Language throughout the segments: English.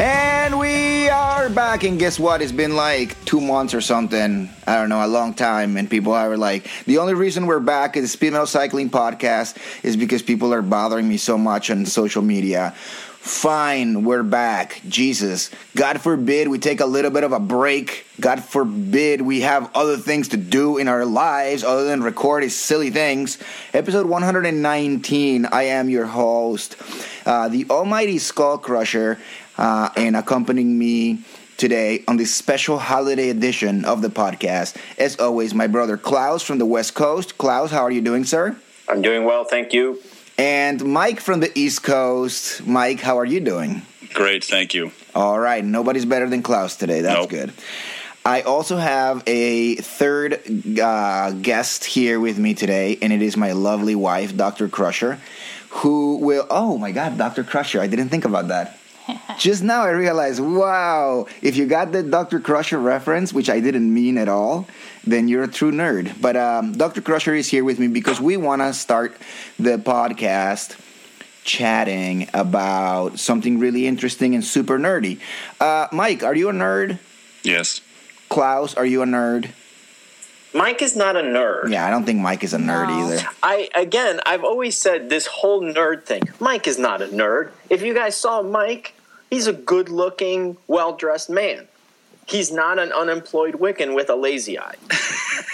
And we are back, and guess what? It's been like two months or something. I don't know, a long time. And people are like, the only reason we're back is Speed Metal Cycling Podcast is because people are bothering me so much on social media. Fine, we're back. Jesus. God forbid we take a little bit of a break. God forbid we have other things to do in our lives other than record these silly things. Episode 119. I am your host, uh, the Almighty Skull Crusher, uh, and accompanying me today on this special holiday edition of the podcast, as always, my brother Klaus from the West Coast. Klaus, how are you doing, sir? I'm doing well, thank you. And Mike from the East Coast. Mike, how are you doing? Great, thank you. All right, nobody's better than Klaus today. That's Nope. good. I also have a third uh, guest here with me today, and it is my lovely wife, Dr. Crusher, who will. Oh my God, Dr. Crusher! I didn't think about that. Just now I realized, wow, if you got the Dr. Crusher reference, which I didn't mean at all, then you're a true nerd. But um, Dr. Crusher is here with me because we want to start the podcast chatting about something really interesting and super nerdy. Uh, Mike, are you a nerd? Yes. Klaus, are you a nerd? Mike is not a nerd. Yeah, I don't think Mike is a nerd No. either. I again, I've always said this whole nerd thing. Mike is not a nerd. If you guys saw Mike, he's a good-looking, well-dressed man. He's not an unemployed Wiccan with a lazy eye.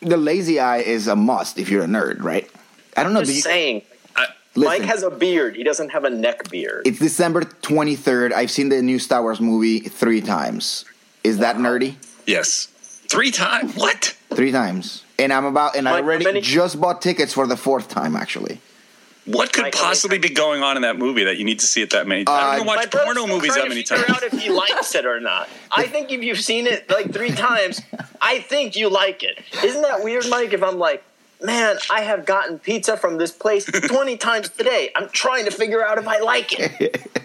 The lazy eye is a must if you're a nerd, right? I don't know. Just do you- saying. I, Mike has a beard. He doesn't have a neck beard. it's December 23rd. I've seen the new Star Wars movie three times. Is that nerdy? yes. Three times? What? Three times. And I'm about, and I Mike, how already many- just bought tickets for the fourth time, actually. What could Mike, possibly be going on in that movie that you need to see it that many times? I Uh, don't My watch porno movies trying that many to figure times. out if he likes it or not. I think if you've seen it like three times, I think you like it. Isn't that weird, Mike? If I'm like, man, I have gotten pizza from this place 20 times today. I'm trying to figure out if I like it.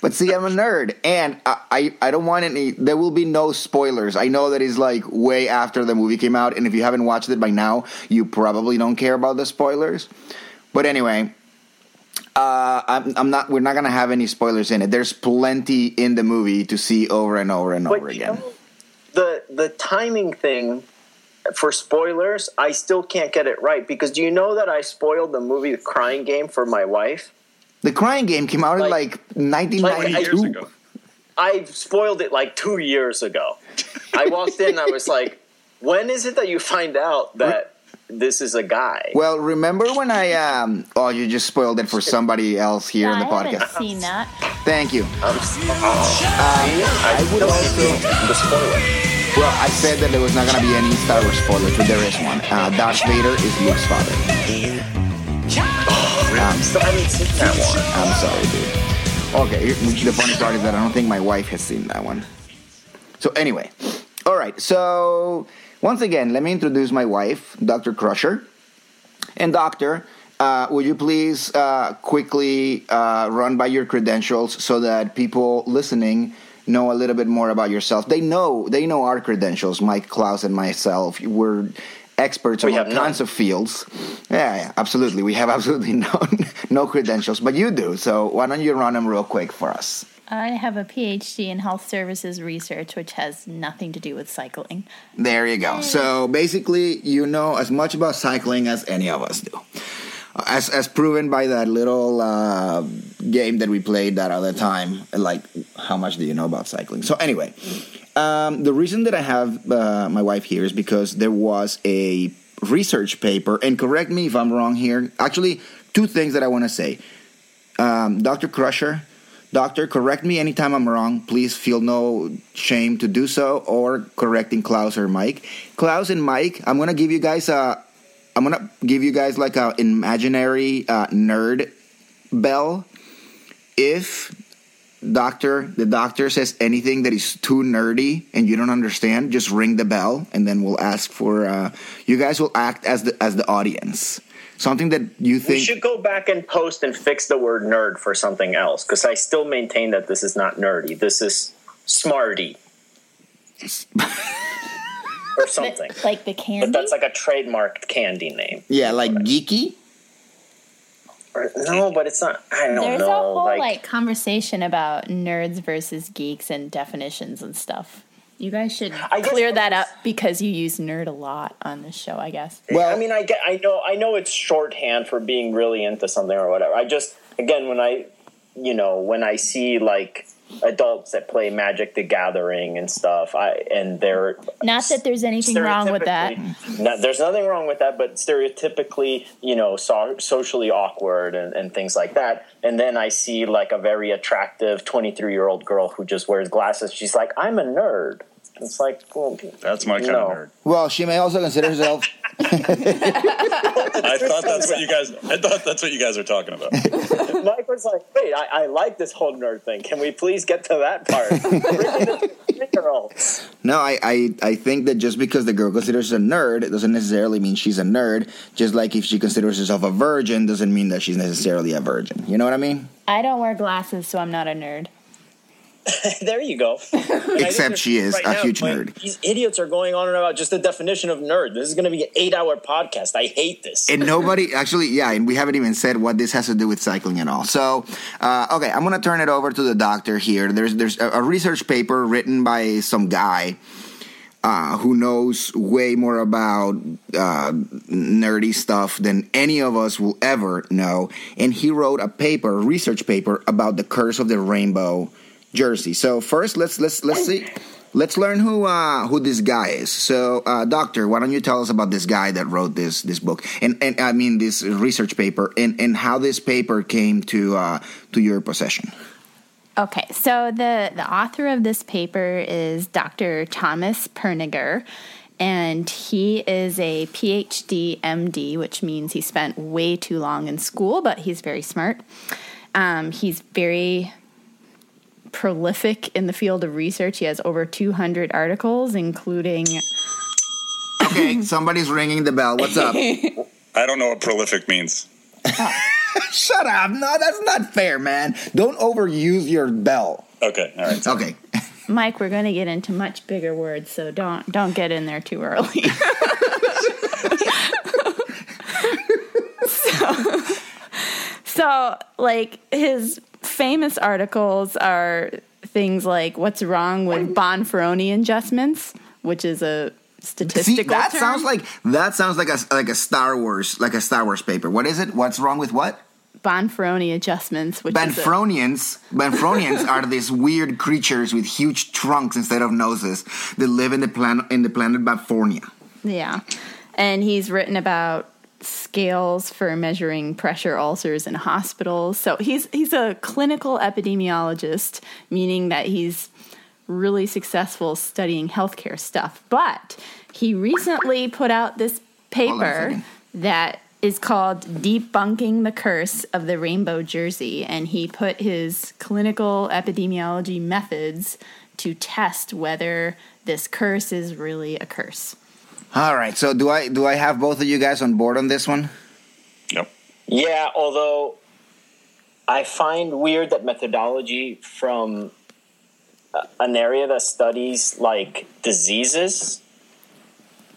But see, I'm a nerd, and I, I, I don't want any. There will be no spoilers. I know that is like way after the movie came out, and if you haven't watched it by now, you probably don't care about the spoilers. But anyway, uh, I'm, I'm not. We're not gonna have any spoilers in it. There's plenty in the movie to see over and over and over But you again. know, the the timing thing for spoilers, I still can't get it right because do you know that I spoiled the movie The Crying Game for my wife? The Crying Game came out in Like- like 1992. Years ago. I spoiled it like two years ago. I walked in, I was like, when is it that you find out that this is a guy? Well, remember when I um? Oh, you just spoiled it for somebody else here Yeah, in the podcast. I haven't podcast. seen that. Thank you. I'm, oh, I would don't also- give the spoiler. Well, I said that there was not going to be any Star Wars spoilers, but there is one. Uh, Darth Vader is Luke's father. I haven't seen that one. I'm sorry, dude. Okay, the funny part is that I don't think my wife has seen that one. So anyway, all right. So once again, let me introduce my wife, Dr. Crusher. And doctor, uh, would you please uh, quickly uh, run by your credentials so that people listening know a little bit more about yourself? They know they know our credentials. Mike Klaus and myself, we're experts We on all none. of fields. Yeah, yeah, absolutely. We have absolutely no no credentials, but you do. So why don't you run them real quick for us? I have a PhD in health services research, which has nothing to do with cycling. There you go. So basically, you know as much about cycling as any of us do. As, as proven by that little uh, game that we played that other time, like how much do you know about cycling? So anyway, um, the reason that I have uh, my wife here is because there was a research paper, and correct me if I'm wrong here. Actually, two things that I want to say. Um, Dr. Crusher, Doctor, correct me anytime I'm wrong. Please feel no shame to do so or correcting Klaus or Mike. Klaus and Mike, I'm gonna give you guys a, I'm gonna give you guys like a imaginary uh, nerd bell. If doctor, the doctor says anything that is too nerdy and you don't understand, just ring the bell and then we'll ask for. Uh, you guys will act as the as the audience. Something that you think We should go back and post and fix the word nerd for something else because I still maintain that this is not nerdy. This is smarty or something. Like the candy. But that's like a trademarked candy name. yeah, like geeky. Or- No, but it's not. I don't There's know. a whole like, like, conversation about nerds versus geeks and definitions and stuff. You guys should I clear I that up because you use nerd a lot on this show, I guess. Well- I mean, I get, I know, I know it's shorthand for being really into something or whatever. I just, again, when I, you know, when I see like adults that play Magic the Gathering and stuff, I and they're Not that there's anything wrong with that. stereotypically- No, there's nothing wrong with that, but stereotypically, you know, so, socially awkward and, and things like that. And then I see like a very attractive 23 year old girl who just wears glasses. She's like, I'm a nerd. It's like, well, That's my kind No. of nerd. Well, she may also consider herself. I thought that's what you guys. I thought that's what you guys are talking about. Mike was like, wait, I, I like this whole nerd thing. Can we please get to that part? Three-year-olds. No, I, I, I think that just because the girl considers herself a nerd, it doesn't necessarily mean she's a nerd. Just like if she considers herself a virgin, doesn't mean that she's necessarily a virgin. You know what I mean? I don't wear glasses, so I'm not a nerd. there you go. And I think Except she is a huge nerd. These idiots are going on and about just the definition of nerd. This is going to be an eight-hour podcast. I hate this. And nobody, actually, yeah, and we haven't even said what this has to do with cycling at all. So, uh, okay, I'm going to turn it over to the doctor here. There's, there's a, a research paper written by some guy uh, who knows way more about uh, nerdy stuff than any of us will ever know. And he wrote a paper, a research paper, about the curse of the rainbow jersey. So first, let's let's let's see. Let's learn who uh, who this guy is. So, uh, doctor, why don't you tell us about this guy that wrote this this book, and and I mean this research paper, and and how this paper came to uh, to your possession. Okay, so the, the author of this paper is Dr. Thomas Perneger, and he is a PhD MD, which means he spent way too long in school, but he's very smart. Um, he's very prolific in the field of research. He has over 200 articles, including. Okay, somebody's ringing the bell. What's up? I don't know what prolific means. Shut up! No, that's not fair, man. Don't overuse your bell. Okay, all right. Okay. Mike, we're going to get into much bigger words, so don't don't get in there too early. so, so, like his famous articles are things like "What's wrong with Bonferroni adjustments," which is a statistical. See, that term. sounds like that sounds like a like a Star Wars like a Star Wars paper. What is it? What's wrong with what? Bonferroni adjustments, which is a, Banfronians, Banfronians are these weird creatures with huge trunks instead of noses that live in the planet in the planet Banfornia. Yeah. And he's written about scales for measuring pressure ulcers in hospitals. So he's he's a clinical epidemiologist, meaning that he's really successful studying healthcare stuff. But he recently put out this Hold on a paper that is called Debunking the Curse of the Rainbow Jersey and he put his clinical epidemiology methods to test whether this curse is really a curse. All right, so do I do I have both of you guys on board on this one? Yep. Yeah, although I find weird that methodology from an area that studies like diseases,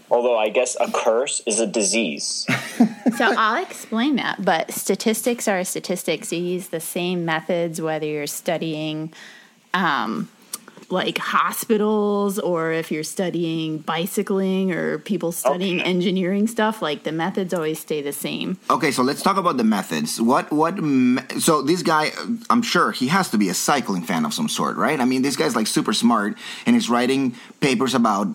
although I guess a curse is a disease. So I'll explain that, but statistics are statistics. You use the same methods whether you're studying um, like hospitals or if you're studying bicycling or people studying Okay. engineering stuff. Like the methods always stay the same. Okay, so let's talk about the methods. What what? So this guy, I'm sure he has to be a cycling fan of some sort, right? I mean, this guy's like super smart and he's writing papers about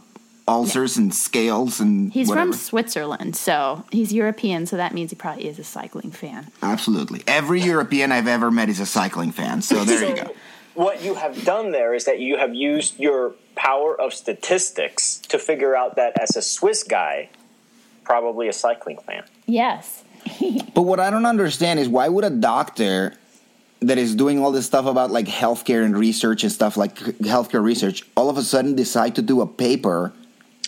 ulcers and scales and He's whatever. from Switzerland, so he's European, so that means he probably is a cycling fan. Absolutely. Every European I've ever met is a cycling fan. So there you go. What you have done there is that you have used your power of statistics to figure out that as a Swiss guy, probably a cycling fan. Yes. But what I don't understand is why would a doctor that is doing all this stuff about like healthcare and research and stuff like healthcare research all of a sudden decide to do a paper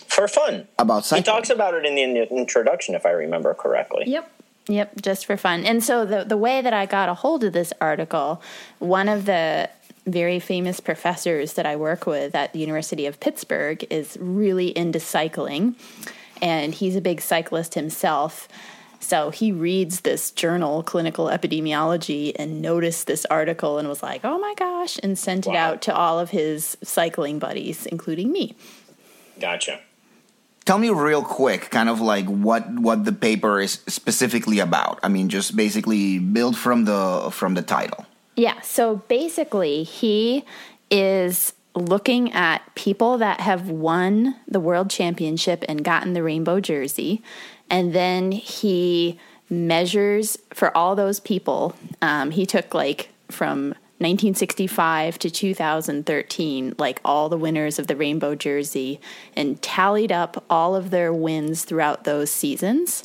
For fun. about He talks about it in the introduction, if I remember correctly. Yep. Yep, just for fun. And so the the way that I got a hold of this article, one of the very famous professors that I work with at the University of Pittsburgh is really into cycling and he's a big cyclist himself. So he reads this journal, Clinical Epidemiology, and noticed this article and was like, oh my gosh, and sent it out to all of his cycling buddies, including me. Gotcha. Tell me real quick, kind of like what what the paper is specifically about. I mean, just basically build from the from the title. Yeah, so basically, he is looking at people that have won the world championship and gotten the rainbow jersey. And then he measures for all those people. Um, he took like from 1965 to 2013, like all the winners of the rainbow jersey, and tallied up all of their wins throughout those seasons.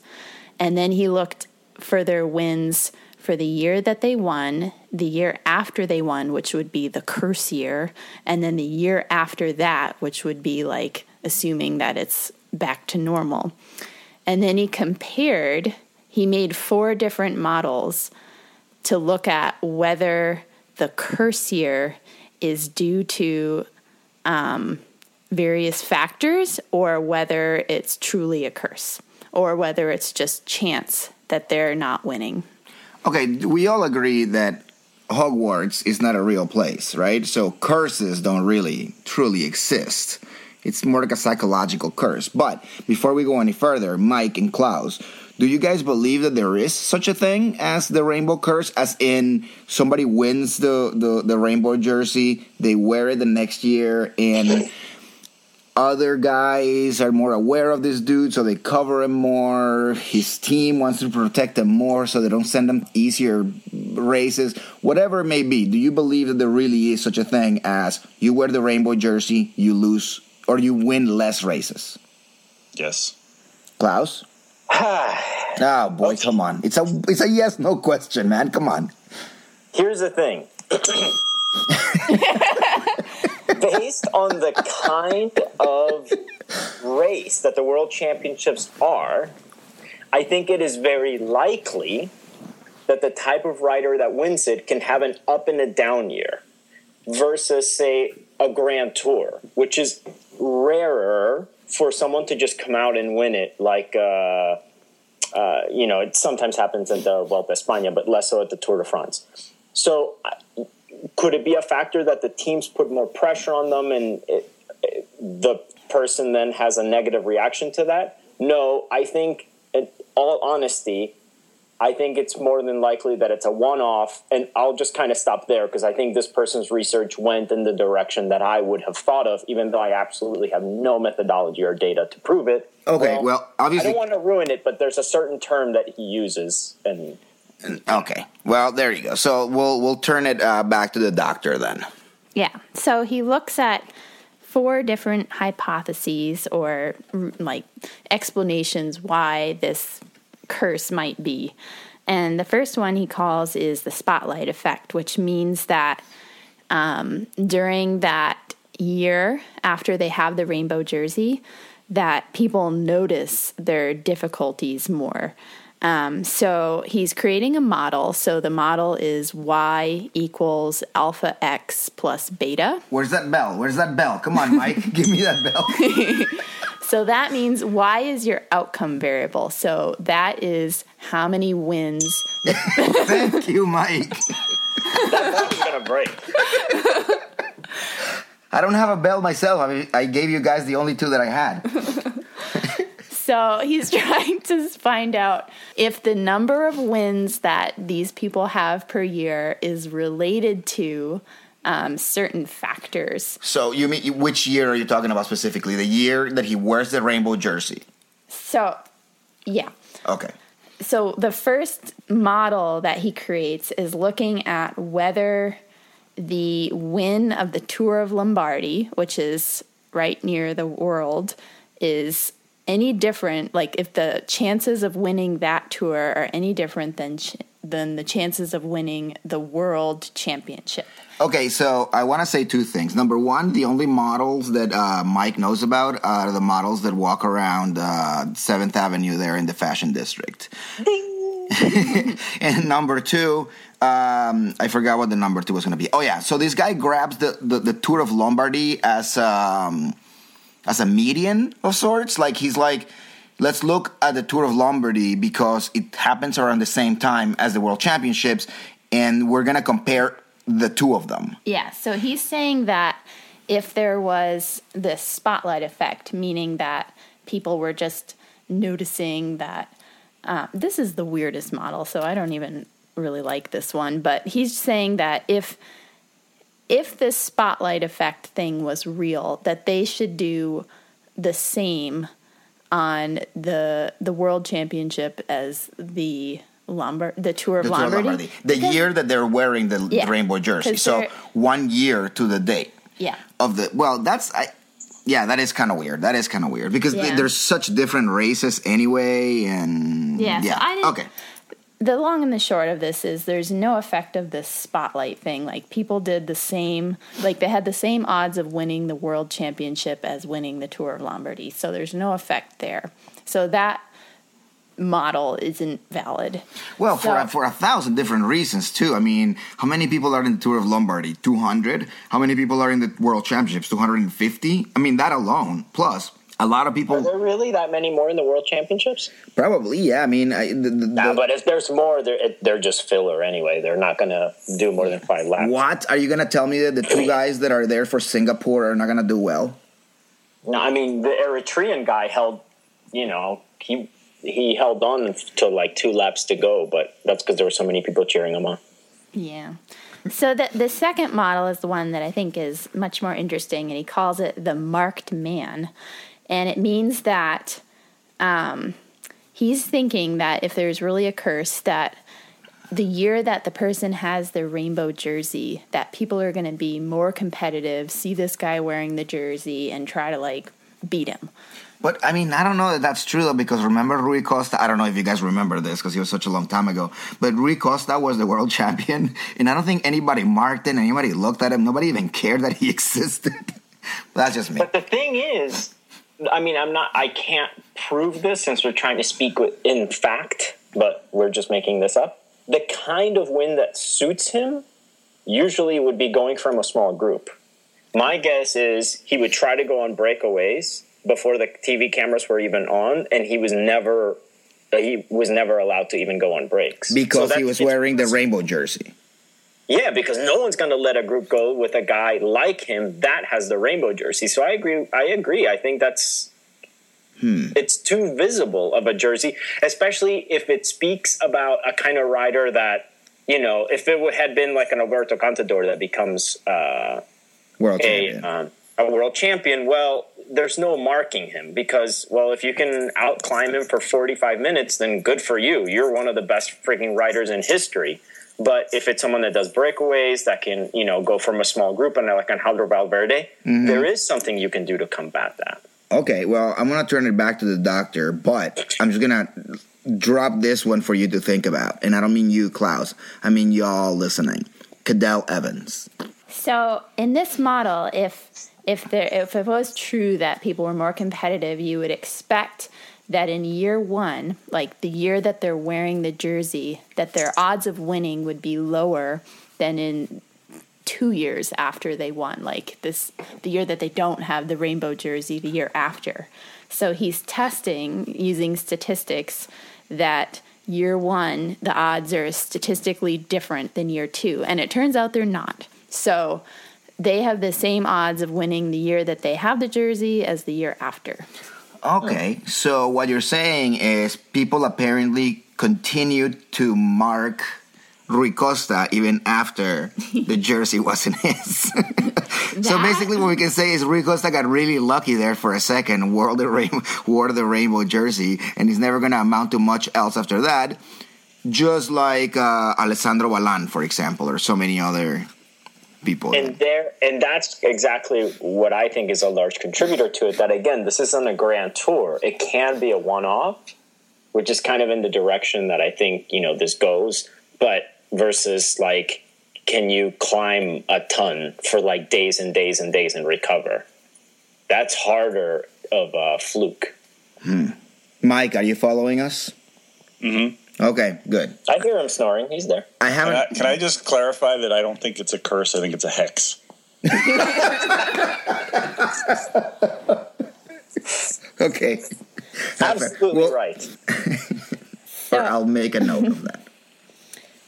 And then he looked for their wins for the year that they won, the year after they won, which would be the curse year, and then the year after that, which would be like assuming that it's back to normal. And then he compared, he made four different models to look at whether the curse year is due to um, various factors or whether it's truly a curse or whether it's just chance that they're not winning. Okay, we all agree that Hogwarts is not a real place, right? So curses don't really truly exist. It's more like a psychological curse. But before we go any further, Mike and Klaus, do you guys believe that there is such a thing as the rainbow curse? As in somebody wins the, the, the rainbow jersey, they wear it the next year, and other guys are more aware of this dude, so they cover him more. His team wants to protect him more, so they don't send him easier races. Whatever it may be, do you believe that there really is such a thing as you wear the rainbow jersey, you lose, or you win less races? Yes. Klaus? oh boy, come on! It's a it's a yes no question, man. Come on. Here's the thing. Based on the kind of race that the World Championships are, I think it is very likely that the type of rider that wins it can have an up and a down year versus, say, a Grand Tour, which is rarer for someone to just come out and win it like. Uh, uh, you know, it sometimes happens in the Vuelta a España, but less so at the Tour de France. So, could it be a factor that the teams put more pressure on them and it, it, the person then has a negative reaction to that? No, I think, in all honesty, I think it's more than likely that it's a one off. And I'll just kind of stop there because I think this person's research went in the direction that I would have thought of, even though I absolutely have no methodology or data to prove it. Okay, well, obviously- I don't want to ruin it, but there's a certain term that he uses. And Okay, well there you go. So we'll we'll turn it uh, back to the doctor then. Yeah. So he looks at four different hypotheses or like explanations why this curse might be. And the first one he calls is the spotlight effect, which means that um, during that year after they have the rainbow jersey, that people notice their difficulties more. Um, so he's creating a model. So the model is y equals alpha x plus beta. Where's that bell? Where's that bell? Come on, Mike, give me that bell. So that means y is your outcome variable. So that is how many wins. Thank you, Mike. that is going to break. I don't have a bell myself. I mean, I gave you guys the only two that I had. So he's trying to find out if the number of wins that these people have per year is related to um, certain factors. So you mean which year are you talking about specifically? The year that he wears the rainbow jersey. So, yeah. Okay. So the first model that he creates is looking at whether the win of the Tour of Lombardy, which is right near the world, is any different like if the chances of winning that tour are any different than ch- than the chances of winning the world championship. Okay, so I want to say two things. Number one, the only models that uh, Mike knows about are the models that walk around uh, Seventh Avenue there in the Fashion District. and number two, um, I forgot what the number two was going to be. Oh yeah, so this guy grabs the, the, the Tour of Lombardy as um, as a median of sorts. Like he's like, let's look at the Tour of Lombardy because it happens around the same time as the World Championships, and we're gonna compare the two of them. Yeah, so he's saying that if there was this spotlight effect, meaning that people were just noticing that uh, this is the weirdest model, so I don't even really like this one, but he's saying that if if this spotlight effect thing was real, that they should do the same on the the world championship as the Lombard, the Tour of The Tour of Lombardy. Lombardy. The Because- year that they're wearing the Yeah, rainbow jersey. So one year to the date Yeah. of the. Well, that's I. Yeah, that is kind of weird. That is kind of weird because Yeah. there's such different races anyway, and Yeah, so I didn't- okay. The long and the short of this is there's no effect of this spotlight thing. Like people did the same, like they had the same odds of winning the world championship as winning the Tour of Lombardy. So there's no effect there. So that model isn't valid. Well, for a, for a thousand different reasons too. I mean, how many people are in the Tour of Lombardy? Two hundred. How many people are in the World Championships? Two hundred and fifty. I mean, that alone. Plus, a lot of people. Are there really that many more in the World Championships? Probably, yeah. I mean, I, the, the, Nah, but if there's more, they're, it, they're just filler anyway. They're not going to do more than five laps. what are you gonna tell me that the two guys that are there for Singapore are not gonna do well? No, I mean the Eritrean guy held, you know, he he held on to like two laps to go, but that's because there were so many people cheering him on. Yeah. So the the second model is the one that I think is much more interesting, and he calls it the marked man, and it means that um, he's thinking that if there's really a curse, that the year that the person has their rainbow jersey, that people are going to be more competitive, see this guy wearing the jersey, and try to like beat him. But I mean, I don't know that that's true though, because remember Rui Costa? I don't know if you guys remember this because it was such a long time ago. But Rui Costa was the world champion, and I don't think anybody marked him, Anybody looked at him. Nobody even cared that he existed. that's just me. But the thing is, I mean, I'm not. I can't prove this since we're trying to speak with, in fact, but we're just making this up. The kind of win that suits him usually would be going from a small group. My guess is he would try to go on breakaways before the TV cameras were even on, and he was never. He was never allowed to even go on breaks Because So he was wearing the rainbow jersey. Yeah, because no one's going to let a group go with a guy like him that has the rainbow jersey. So I agree. I agree. I think that's it's too visible of a jersey, especially if it speaks about a kind of rider that you know. If it had been like an Alberto Contador that becomes uh, World a champion. um, a world champion, well, there's no marking him because, well, if you can outclimb him for 45 minutes, then good for you. You're one of the best freaking riders in history. But if it's someone that does breakaways that can, you know, go from a small group and like on Alejandro Valverde, mm-hmm. there is something you can do to combat that. Okay, well, I'm gonna turn it back to the doctor, but I'm just gonna drop this one for you to think about. And I don't mean you, Klaus. I mean y'all listening. Cadel Evans. So in this model, if if there if it was true that people were more competitive, you would expect that in year one, like the year that they're wearing the jersey, that their odds of winning would be lower than in two years after they won, like this the year that they don't have the rainbow jersey the year after. So he's testing using statistics that year one the odds are statistically different than year two, and it turns out they're not. So they have the same odds of winning the year that they have the jersey as the year after. Okay, so what you're saying is people apparently continued to mark Rui Costa even after the jersey wasn't his. so basically, what we can say is Rui Costa got really lucky there for a second, wore the rainbow, wore the rainbow jersey, and he's never going to amount to much else after that. Just like uh, Alessandro Ballan, for example, or so many other people. and there and that's exactly what I think is a large contributor to it. That again, this isn't a grand tour; it can be a one-off, which is kind of in the direction that I think you know this goes. But versus like, can you climb a ton for like days and days and days and recover? That's harder of a fluke. Mike, are you following us? Mm-hmm. Okay, good. I hear him snoring. He's there. I haven't. I, can I just clarify that I don't think it's a curse? I think it's a hex. Okay. Absolutely Well- right. Or I'll make a note of that.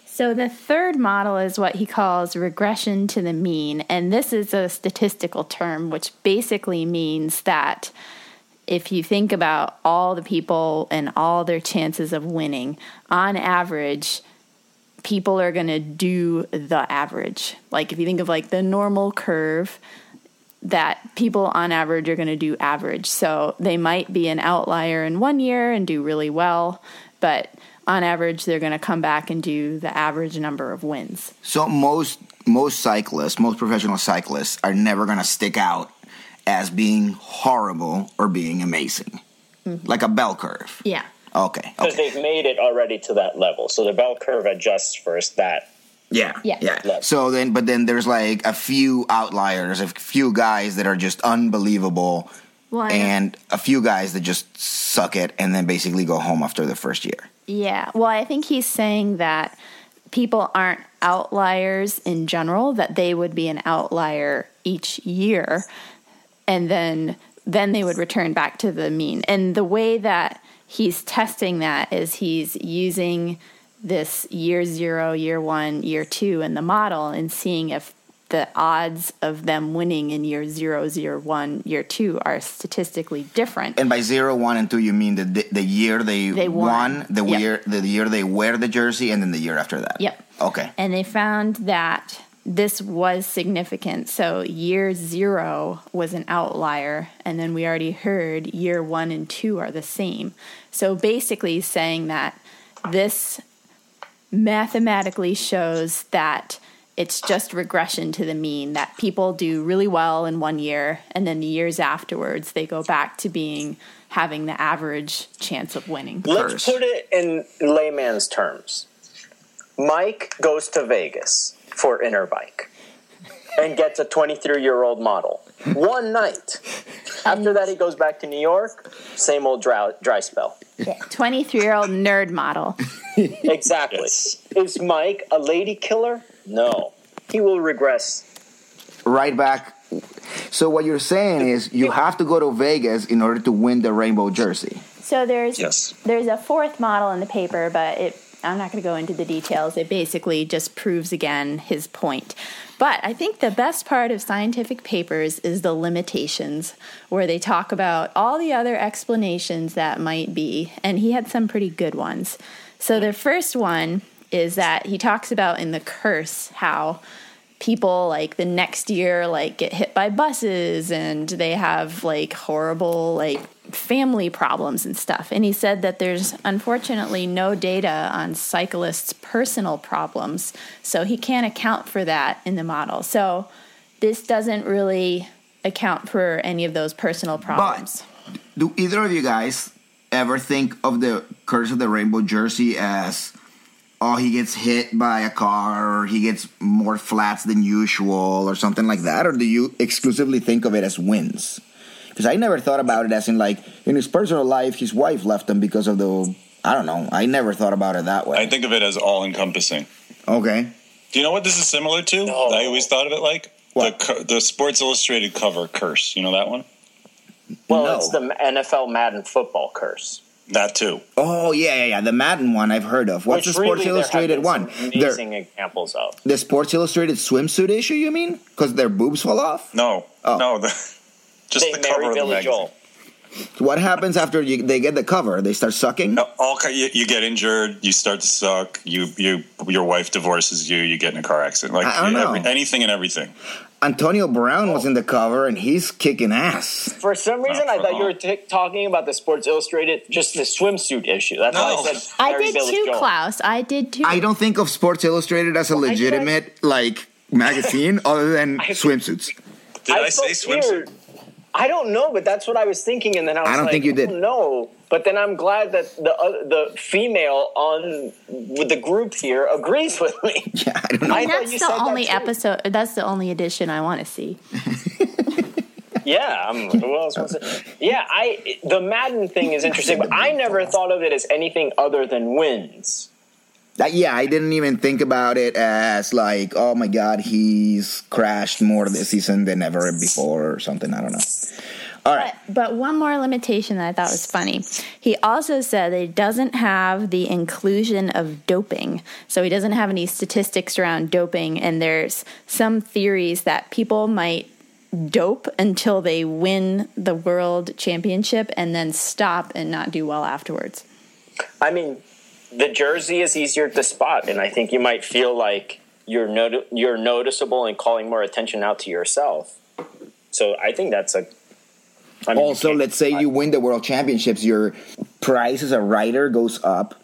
So the third model is what he calls regression to the mean, and this is a statistical term which basically means that if you think about all the people and all their chances of winning, on average, people are going to do the average. Like if you think of like the normal curve, that people on average are going to do average. So they might be an outlier in one year and do really well, but on average they're going to come back and do the average number of wins. So most most cyclists, most professional cyclists, are never going to stick out as being horrible or being amazing, mm-hmm. like a bell curve. Yeah. Okay. Because Okay. they've made it already to that level. So the bell curve adjusts first that. Yeah. Yeah. Yeah. So then, but then there's like a few outliers, a few guys that are just unbelievable, Well, I- and a few guys that just suck it and then basically go home after the first year. Yeah. Well, I think he's saying that people aren't outliers in general, that they would be an outlier each year and then then they would return back to the mean. And the way that he's testing that is he's using this year 0, year 1, year 2 in the model and seeing if the odds of them winning in year zero, year one, year two are statistically different. And by zero, one, and two, you mean the the, the year they, They won. the Yep. year the year they wear the jersey, and then the year after that. Yep. Okay. And they found that this was significant. So year zero was an outlier. And then we already heard year one and two are the same. So basically, saying that this mathematically shows that it's just regression to the mean, that people do really well in one year. And then the years afterwards, they go back to being having the average chance of winning. Let's put it in layman's terms. Mike goes to Vegas for Interbike and gets a 23 year old model. One night. After that, he goes back to New York. Same old dry, dry spell. 23 year old nerd model. Exactly. Yes. Is Mike a lady killer? No. He will regress. right back. So what you're saying is you have to go to Vegas in order to win the rainbow jersey. So there's Yes. there's a fourth model in the paper, but it I'm not going to go into the details. It basically just proves again his point. But I think the best part of scientific papers is the limitations, where they talk about all the other explanations that might be, and he had some pretty good ones. So the first one is that he talks about in the curse how people like the next year like get hit by buses and they have like horrible like family problems and stuff. And he said that there's unfortunately no data on cyclists personal problems so he can't account for that in the model. So this doesn't really account for any of those personal problems. Do either of you guys ever think of the Curse of the Rainbow jersey as, oh, he gets hit by a car or he gets more flats than usual or something like that? Or do you exclusively think of it as wins? Because I never thought about it as in, like, in his personal life, his wife left him because of the. I don't know. I never thought about it that way. I think of it as all encompassing. okay. Do you know what this is similar to? No. I always thought of it like What? the the Sports Illustrated cover curse. You know that one? Well, No. it's the NFL Madden football curse. That too. Oh, yeah, yeah, yeah. The Madden one I've heard of. What's which the Sports really there have Illustrated been one? some They're- Amazing examples of. the Sports Illustrated swimsuit issue, you mean? Because their boobs fall off? No, Oh. no, the, just They the cover of the Billy magazine. Joel. What happens after you, they get the cover? They start sucking. All ki- you, you get injured, you start to suck. You you your wife divorces you. You get in a car accident. Like I don't know. every- anything and everything. Antonio Brown was in the cover, and he's kicking ass. For some reason, I thought you were t- talking about the Sports Illustrated, just the swimsuit issue. That's No. why I said. I did Billy too, Joel. Klaus. I did too. I don't think of Sports Illustrated as a tried- legitimate like magazine other than swimsuits. Did I, say felt swimsuit? weird. I don't know, but that's what I was thinking, and then I was I don't like, think you did. "Oh, no. But then I'm glad that the uh, the female on with the group here agrees with me. Yeah, I don't know. I And that's the said that only episode. That's the only edition I want to see. Yeah, I'm, who else wants to? Yeah, I the Madden thing is interesting, but I never thought of it as anything other than wins. That- yeah, I didn't even think about it as like, oh my god, he's crashed more this season than ever before or something. I don't know. All right. But, but one more limitation that I thought was funny. He also said that he doesn't have the inclusion of doping. So he doesn't have any statistics around doping. And there's some theories that people might dope until they win the world championship and then stop and not do well afterwards. I mean, the jersey is easier to spot, and I think you might feel like you're noti- you're noticeable and calling more attention out to yourself. So I think that's a. I mean, Also, let's say you win the world championships, your price as a writer goes up.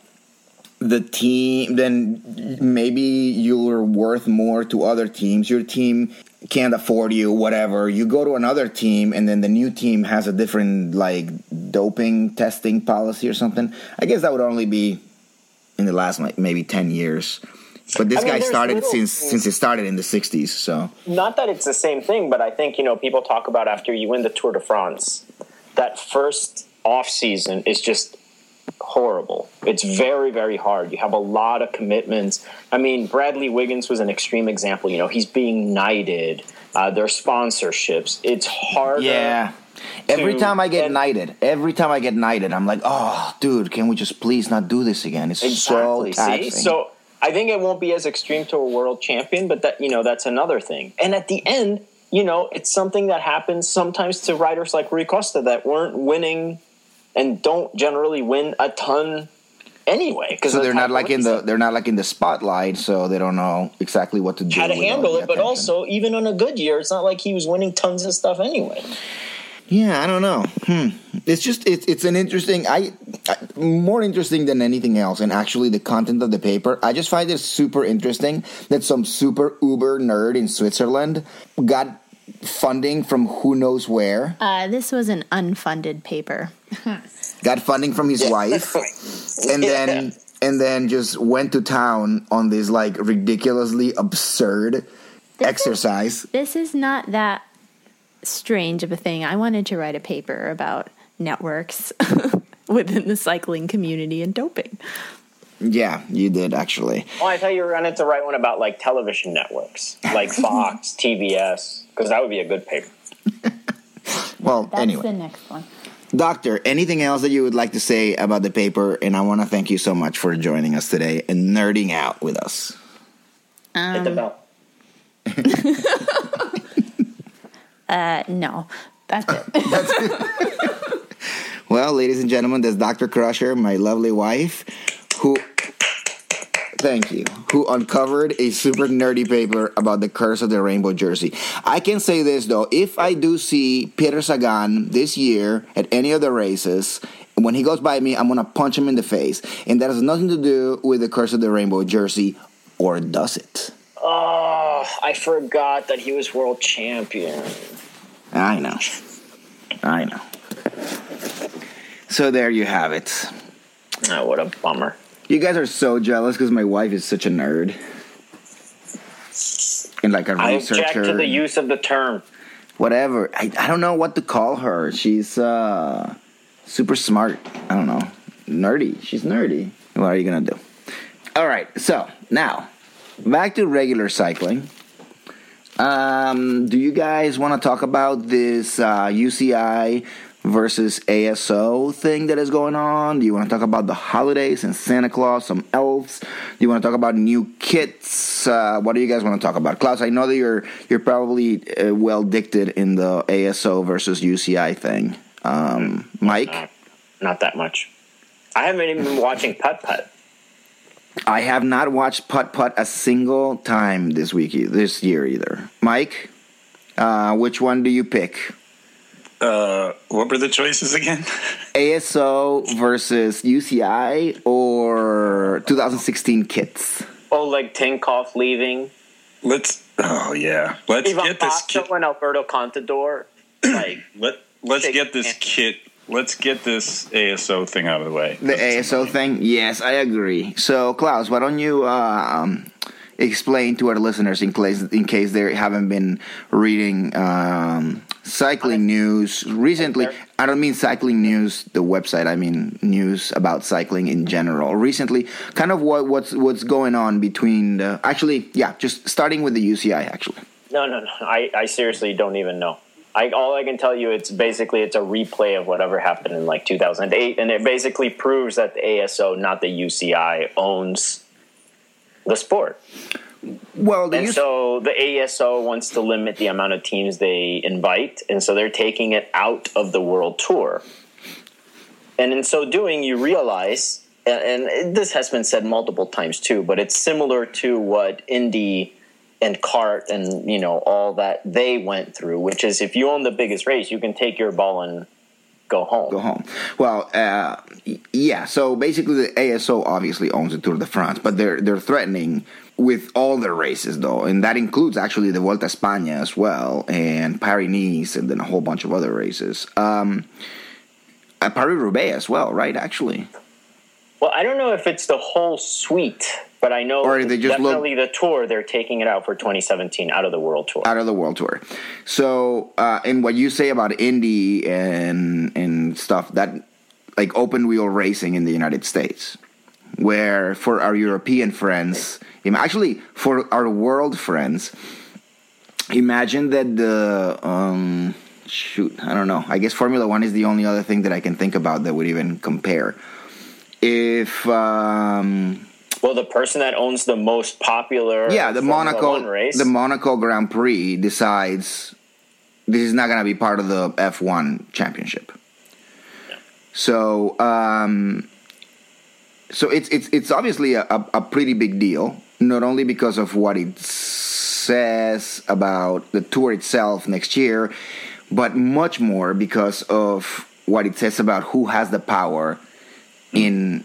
The team, then maybe you're worth more to other teams. Your team can't afford you, whatever. You go to another team, and then the new team has a different like doping testing policy or something. I guess that would only be in the last like maybe ten years. But this I mean, guy started little since since it started in the '60s, so not that it's the same thing, but I think you know people talk about after you win the Tour de France, that first off season is just horrible. It's very very hard. You have a lot of commitments. I mean, Bradley Wiggins was an extreme example. You know, he's being knighted. Uh, their sponsorships. It's harder. Yeah. Every time I get and- knighted, every time I get knighted, I'm like, oh, dude, can we just please not do this again? It's so Exactly. taxing. See, so I think it won't be as extreme to a world champion, but that you know that's another thing. And at the end, you know, it's something that happens sometimes to riders like Rui Costa that weren't winning and don't generally win a ton anyway. Because so they're not like in the they're not like in the spotlight, so they don't know exactly what to do. how to handle it, but also even on a good year, it's not like he was winning tons of stuff anyway. yeah, I don't know. Hmm. It's just it's it's an interesting. I, I more interesting than anything else, and actually the content of the paper. I just find it super interesting that some super uber nerd in Switzerland got funding from who knows where. Uh, this was an unfunded paper. got funding from his wife and then and then just went to town on this like ridiculously absurd exercise This is not that strange of a thing. I wanted to write a paper about networks within the cycling community and doping. yeah you did actually Oh, I thought you were going to write one about like television networks, like Fox, TBS, because that would be a good paper. well That's anyway the next one. Doctor anything else that you would like to say about the paper and i want to thank you so much for joining us today and nerding out with us Hit the Um, bell. Uh, no, that's it. well ladies and gentlemen there's dr crusher my lovely wife who Thank you. Who uncovered a super nerdy paper about the curse of the rainbow jersey. I can say this though, if I do see Peter Sagan this year at any of the races, when he goes by me, I'm gonna punch him in the face. And that has nothing to do with the curse of the rainbow jersey, or does it? Oh, I forgot that he was world champion. I know. I know. So there you have it. Oh, what a bummer. You guys are so jealous because my wife is such a nerd. And like a I researcher. I object to the use of the term. whatever. I, I don't know what to call her. She's uh, super smart. I don't know. Nerdy. She's nerdy. What are you going to do? All right. So now, back to regular cycling. Um, do you guys want to talk about this uh, UCI versus ASO thing that is going on? Do you want to talk about the holidays and Santa Claus, some elves? Do you want to talk about new kits? Uh, what do you guys want to talk about? Klaus, I know that you're you're probably uh, well dicted in the ASO versus UCI thing. Um, Mike, Not, not that much. I haven't even been watching Putt Putt. I have not watched Putt Putt a single time this week, this year either. Mike, uh, which one do you pick? Uh, what were the choices again? ASO versus UCI or 2016 kits? Oleg Tinkoff leaving. Let's. Oh yeah. Let's Ivan get this kit. and Alberto Contador. Like, Let Let's get this hands. kit. Let's get this ASO thing out of the way. The ASO thing? Yes, I agree. So, Klaus, why don't you um, explain to our listeners in case in case they haven't been reading um, cycling news recently? I don't mean cycling news, the website. I mean news about cycling in general. Recently, kind of what what's what's going on between the actually, yeah, just starting with the UCI actually. no, no, no. I, I seriously don't even know. I, all I can tell you, it's basically it's a replay of whatever happened in like 2008, and it basically proves that the ASO, not the UCI, owns the sport. Well, And so the ASO wants to limit the amount of teams they invite, and so they're taking it out of the world tour. And in so doing, you realize, and, and this has been said multiple times too, but it's similar to what Indy and Cart and you know all that they went through, which is if you own the biggest race, you can take your ball and go home. go home. Well, uh, yeah. So basically, the ASO obviously owns the Tour de France, but they're they're threatening with all the races though, and that includes actually the Vuelta a España as well, and Paris Nice, and then a whole bunch of other races. Um, Paris Roubaix as well, right? Actually, Well, I don't know if it's the whole suite, but I know Or they just look- definitely the tour. They're taking it out for 2017 out of the world tour. out of the World Tour. So, uh, and what you say about Indy and and stuff that like open wheel racing in the United States, where for our European friends, actually for our world friends, imagine that the um, shoot, I don't know. I guess Formula One is the only other thing that I can think about that would even compare. If um, Well, the person that owns the most popular yeah, the Formula Monaco One race, the Monaco Grand Prix decides this is not going to be part of the F1 championship. So, um, so it's it's it's obviously a, a, pretty big deal, not only because of what it says about the tour itself next year, but much more because of what it says about who has the power in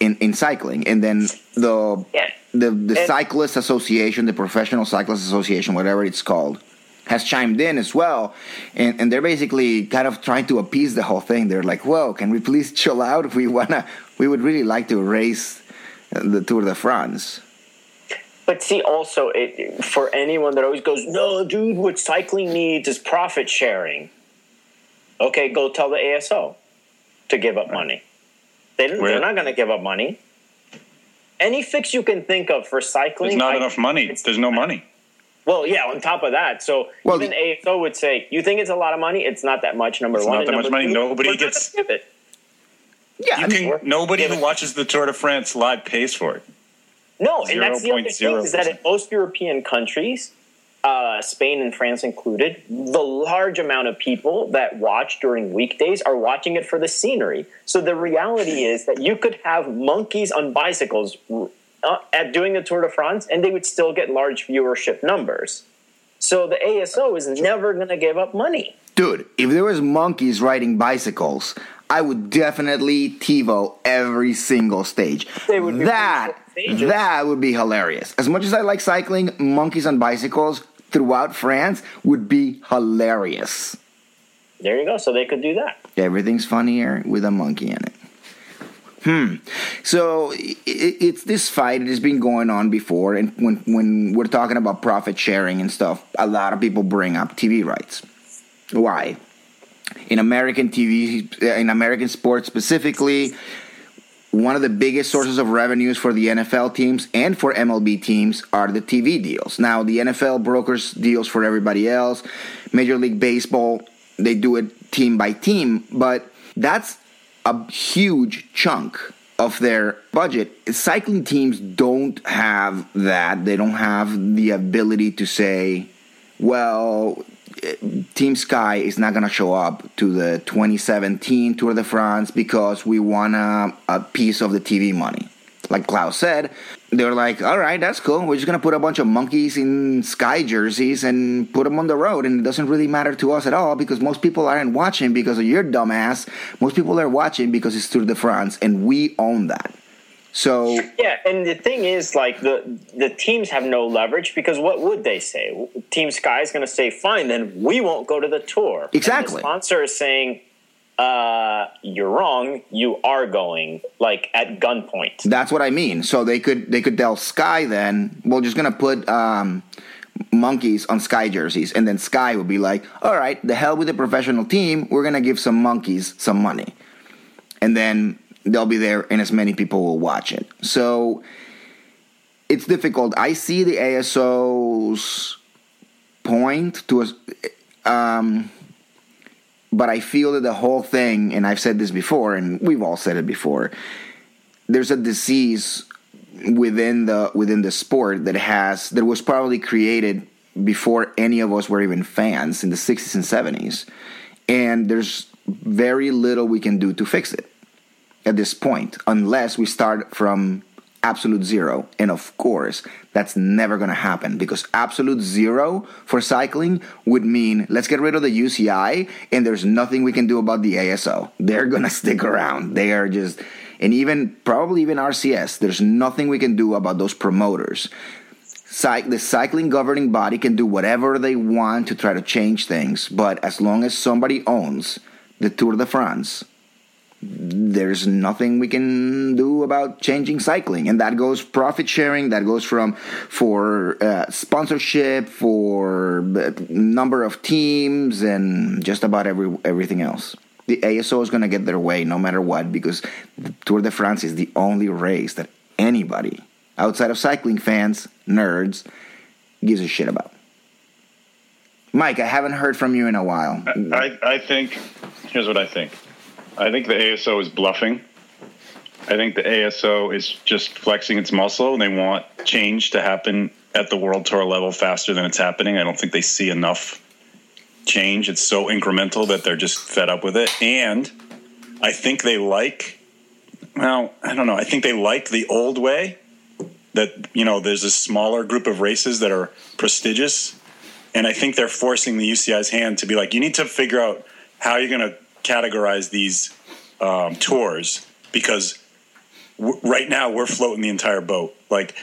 in in cycling, and then the Yeah. the the And- cyclist association, the professional cyclist association, whatever it's called, has chimed in as well, and and they're basically kind of trying to appease the whole thing. They're like, "Whoa, can we please chill out? If we wanna, we would really like to race uh, the Tour de France." But see, also, it, for anyone that always goes, no, dude, what cycling needs is profit sharing. Okay, go tell the ASO to give up money. They don't, Where- they're not going to give up money. Any fix you can think of for cycling. There's not I- enough money. There's no money. Well, yeah, on top of that. So Well, even the- ASO would say, you think it's a lot of money? It's not that much, number It's one. not that much money. two, Nobody gets- it. Yeah, You I mean, can, nobody who watches the Tour de France live pays for it. No, and that's the other thing is that in most European countries, uh, Spain and France included, the large amount of people that watch during weekdays are watching it for the scenery. So the reality is that you could have monkeys on bicycles Uh, at doing the Tour de France, and they would still get large viewership numbers. So the ASO is never going to give up money. dude, if there was monkeys riding bicycles, I would definitely TiVo every single stage. They would be that that would be hilarious. As much as I like cycling, monkeys on bicycles throughout France would be hilarious. There you go. So they could do that. Everything's funnier with a monkey in it. Hmm. So i i- it's this fight. It has been going on before, and when when we're talking about profit sharing and stuff, a lot of people bring up TV rights. Why? In American TV, in American sports specifically, one of the biggest sources of revenues for the NFL teams and for MLB teams are the TV deals. Now, the NFL brokers deals for everybody else. Major League Baseball, they do it team by team, but that's a huge chunk of their budget. Cycling teams don't have that. They don't have the ability to say, well, Team Sky is not going to show up to the 2017 Tour de France because we want a, a piece of the TV money. Like Klaus said, they were like, all right, that's cool. We're just going to put a bunch of monkeys in Sky jerseys and put them on the road. And it doesn't really matter to us at all because most people aren't watching because of your dumbass. Most people are watching because it's Tour de France, and we own that. So Yeah, and the thing is, like the the teams have no leverage because what would they say? Team Sky is going to say, "Fine, then we won't go to the tour." Exactly. the sponsor is saying, "Uh, you're wrong. You are going." Like at gunpoint. That's what I mean. So they could they could tell Sky then we're just gonna put um, monkeys on Sky jerseys, and then Sky would be like, "All right, the hell with the professional team. We're gonna give some monkeys some money," and then they'll be there, and as many people will watch it. So it's difficult. I see the ASO's point to us. Um, but I feel that the whole thing, and I've said this before, and we've all said it before, there's a disease within the within the sport that has that was probably created before any of us were even fans in the 60s and 70s and there's very little we can do to fix it at this point unless we start from absolute zero. And of course that's never going to happen because absolute zero for cycling would mean let's get rid of the UCI and there's nothing we can do about the ASO they're going to stick around. They are just and even probably even RCS there's nothing we can do about those promoters. Cy- the cycling governing body can do whatever they want to try to change things but as long as somebody owns the Tour de France there's nothing we can do about changing cycling. And that goes profit sharing that goes from for uh, sponsorship for uh, number of teams and just about every everything else. The ASO is going to get their way no matter what because the Tour de France is the only race that anybody outside of cycling fans nerds gives a shit about. Mike I haven't heard from you in a while. I, I think here's what I think. I think the ASO is bluffing. I think the ASO is just flexing its muscle and they want change to happen at the world tour level faster than it's happening. I don't think they see enough change. It's so incremental that they're just fed up with it. And I think they like well, I don't know. I think they like the old way that you know there's a smaller group of races that are prestigious and I think they're forcing the UCI's hand to be like, you need to figure out how you're going to categorize these um, tours because w- right now we're floating the entire boat, like,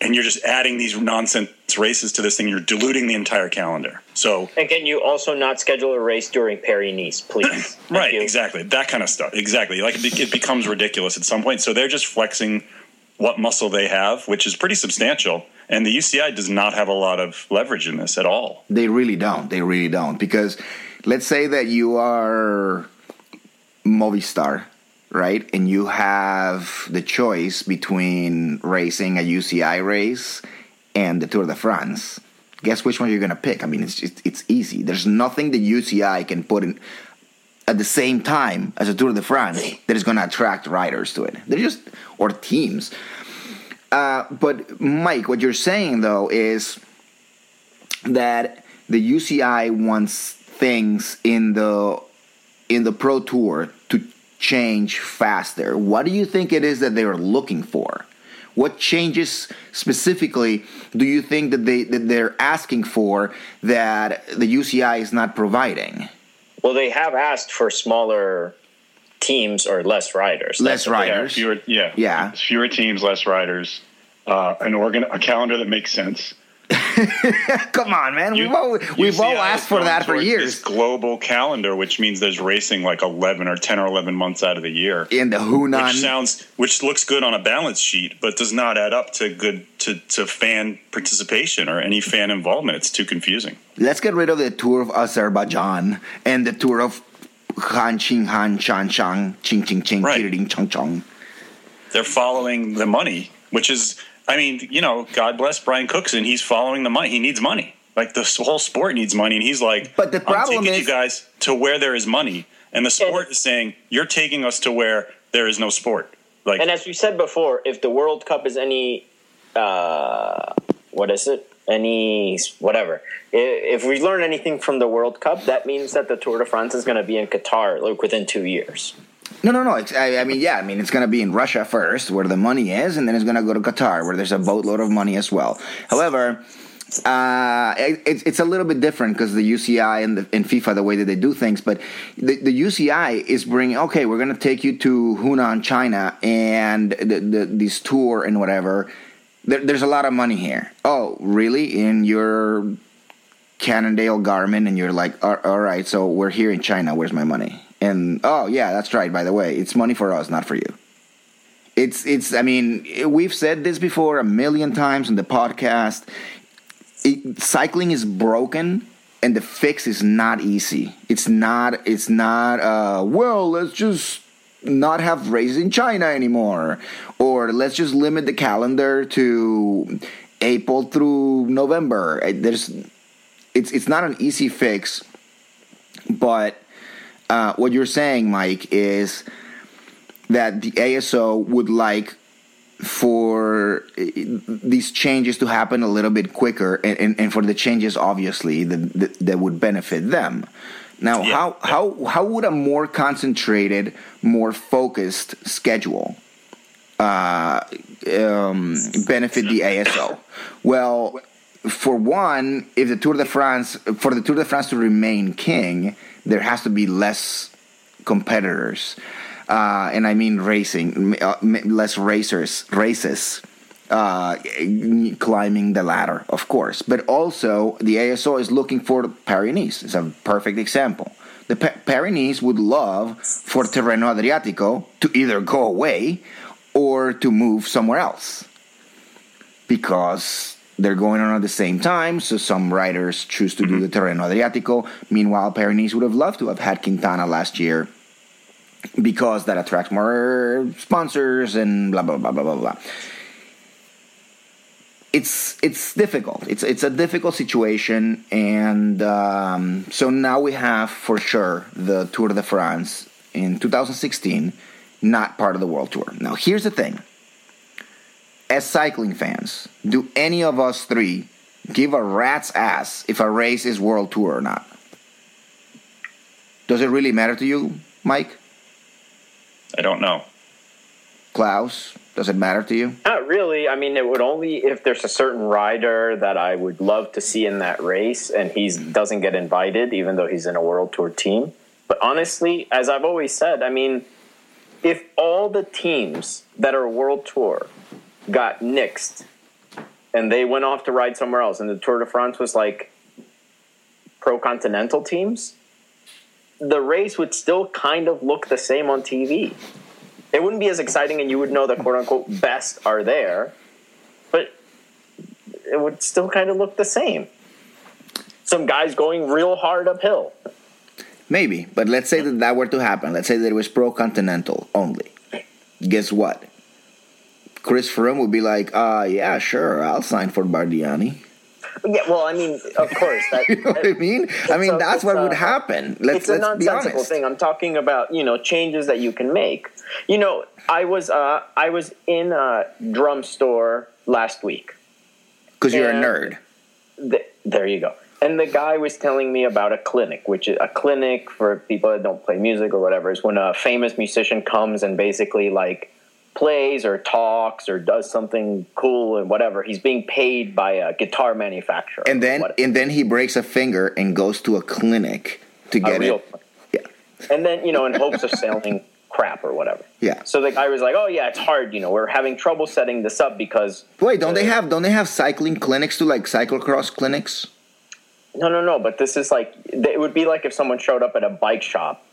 and you're just adding these nonsense races to this thing. You're diluting the entire calendar. So, And can you also not schedule a race during Paris Nice, please? Right, you. exactly, that kind of stuff. Exactly, like it, be- it becomes ridiculous at some point. So they're just flexing what muscle they have, which is pretty substantial. And the UCI does not have a lot of leverage in this at all. They really don't. They really don't. Because let's say that you are Movistar, right? And you have the choice between racing a UCI race and the Tour de France. Guess which one you're going to pick? I mean, it's just, it's easy. There's nothing the UCI can put in at the same time as a Tour de France that is going to attract riders to it. They're just or teams. Uh, but Mike, what you're saying though is that the UCI wants things in the in the Pro Tour to change faster. What do you think it is that they're looking for? What changes specifically do you think that they that they're asking for that the UCI is not providing? Well, they have asked for smaller teams or less riders. Less That's what they riders. Fewer, yeah, Yeah. Fewer teams, less riders. Uh, an organ, a calendar that makes sense. Come on, man. You- we've all, we've all UCI asked for that for years. This global calendar, which means there's racing like 11 or 10 or 11 months out of the year, In the Hunan, which sounds, which looks good on a balance sheet, but does not add up to good to, to fan participation or any fan involvement. It's too confusing. let's get rid of the tour of Azerbaijan and the tour of Han Ching Han Shan Shang Ching Ching Ching Right. Ching Chong Chong. They're following the money, which is, I mean, you know, God bless Brian Cookson. He's following the money. He needs money. Like the whole sport needs money, and he's like, But the I'm problem taking is- you guys to where there is money, and the sport is saying you're taking us to where there is no sport. Like, And as we said before, if the World Cup is any, uh, what is it? Any whatever. If we learn anything from the World Cup, that means that the Tour de France is going to be in Qatar like within two years. No, no, no. I, I mean, yeah, I mean, it's going to be in Russia first, where the money is, and then it's going to go to Qatar, where there's a boatload of money as well. However, uh, it, it's- it's a little bit different because the UCI and, the, and FIFA, the way that they do things, but the, the UCI is bringing, okay, we're going to take you to Hunan, China, and the, the, this tour and whatever. There, there's a lot of money here. Oh, really? In your Cannondale Garmin, and you're like, all, all right, so we're here in China. Where's my money? And oh yeah, that's right. By the way, it's money for us, not for you. It's it's. I mean, we've said this before a million times in the podcast. It, cycling is broken, and the fix is not easy. It's not. It's not. Uh, well, let's just not have races in China anymore, or let's just limit the calendar to April through November. There's it's it's not an easy fix, but uh, what you're saying, Mike, is that the ASO would like for uh, these changes to happen a little bit quicker, and, and, and for the changes, obviously, that, that, that would benefit them. Now, Yeah. how, how how would a more concentrated, more focused schedule uh, um, benefit the ASO? Well, for one, if the Tour de France, for the Tour de France to remain king, there has to be less competitors, uh, and I mean racing, uh, less racers, races. Uh, climbing the ladder, of course, but also the ASO is looking for Paris-Nice. It's a perfect example. The pa- Paris-Nice would love for Tirreno Adriatico to either go away or to move somewhere else because they're going on at the same time. So some riders choose to do the Tirreno Adriatico. Meanwhile, Paris would have loved to have had Quintana last year because that attracts more sponsors and blah blah blah blah blah blah. It's it's difficult. It's it's a difficult situation, and um, so now we have for sure the Tour de France in 2016, not part of the World Tour. Now here's the thing as cycling fans, do any of us three give a rat's ass if a race is world tour or not? Does it really matter to you, Mike? I don't know. Klaus? Does it matter to you? Not really. I mean, it would only if there's a certain rider that I would love to see in that race, and he doesn't get invited, even though he's in a world tour team. But honestly, as I've always said, I mean, if all the teams that are world tour got nixed and they went off to ride somewhere else, and the Tour de France was like pro continental teams, the race would still kind of look the same on TV it wouldn't be as exciting and you would know the quote unquote best are there, but it would still kind of look the same. Some guys going real hard uphill. Maybe, but let's say that that were to happen. Let's say that it was pro continental only. Guess what? Chris Froome would be like, uh, yeah, sure, I'll sign for Bardiani. Yeah, well, I mean, of course. That, You know what I mean? I mean, a- that's what a- would happen. Let's, it's a let's be nonsensical honest. thing. I'm talking about you know changes that you can make. You know, I was uh, I was in a drum store last week. Because you're a nerd. Th- there you go. And the guy was telling me about a clinic, which is a clinic for people that don't play music or whatever. Is when a famous musician comes and basically like plays or talks or does something cool and whatever. He's being paid by a guitar manufacturer. And then, and then he breaks a finger and goes to a clinic to a get it. Yeah. and then you know in hopes of selling crap or whatever. Yeah. So the guy was like, "Oh yeah, it's hard. You know, we're having trouble setting this up because Wait, don't they have don't they have cycling clinics to like cyclocross clinics? no, no, no. But this is like it would be like if someone showed up at a bike shop,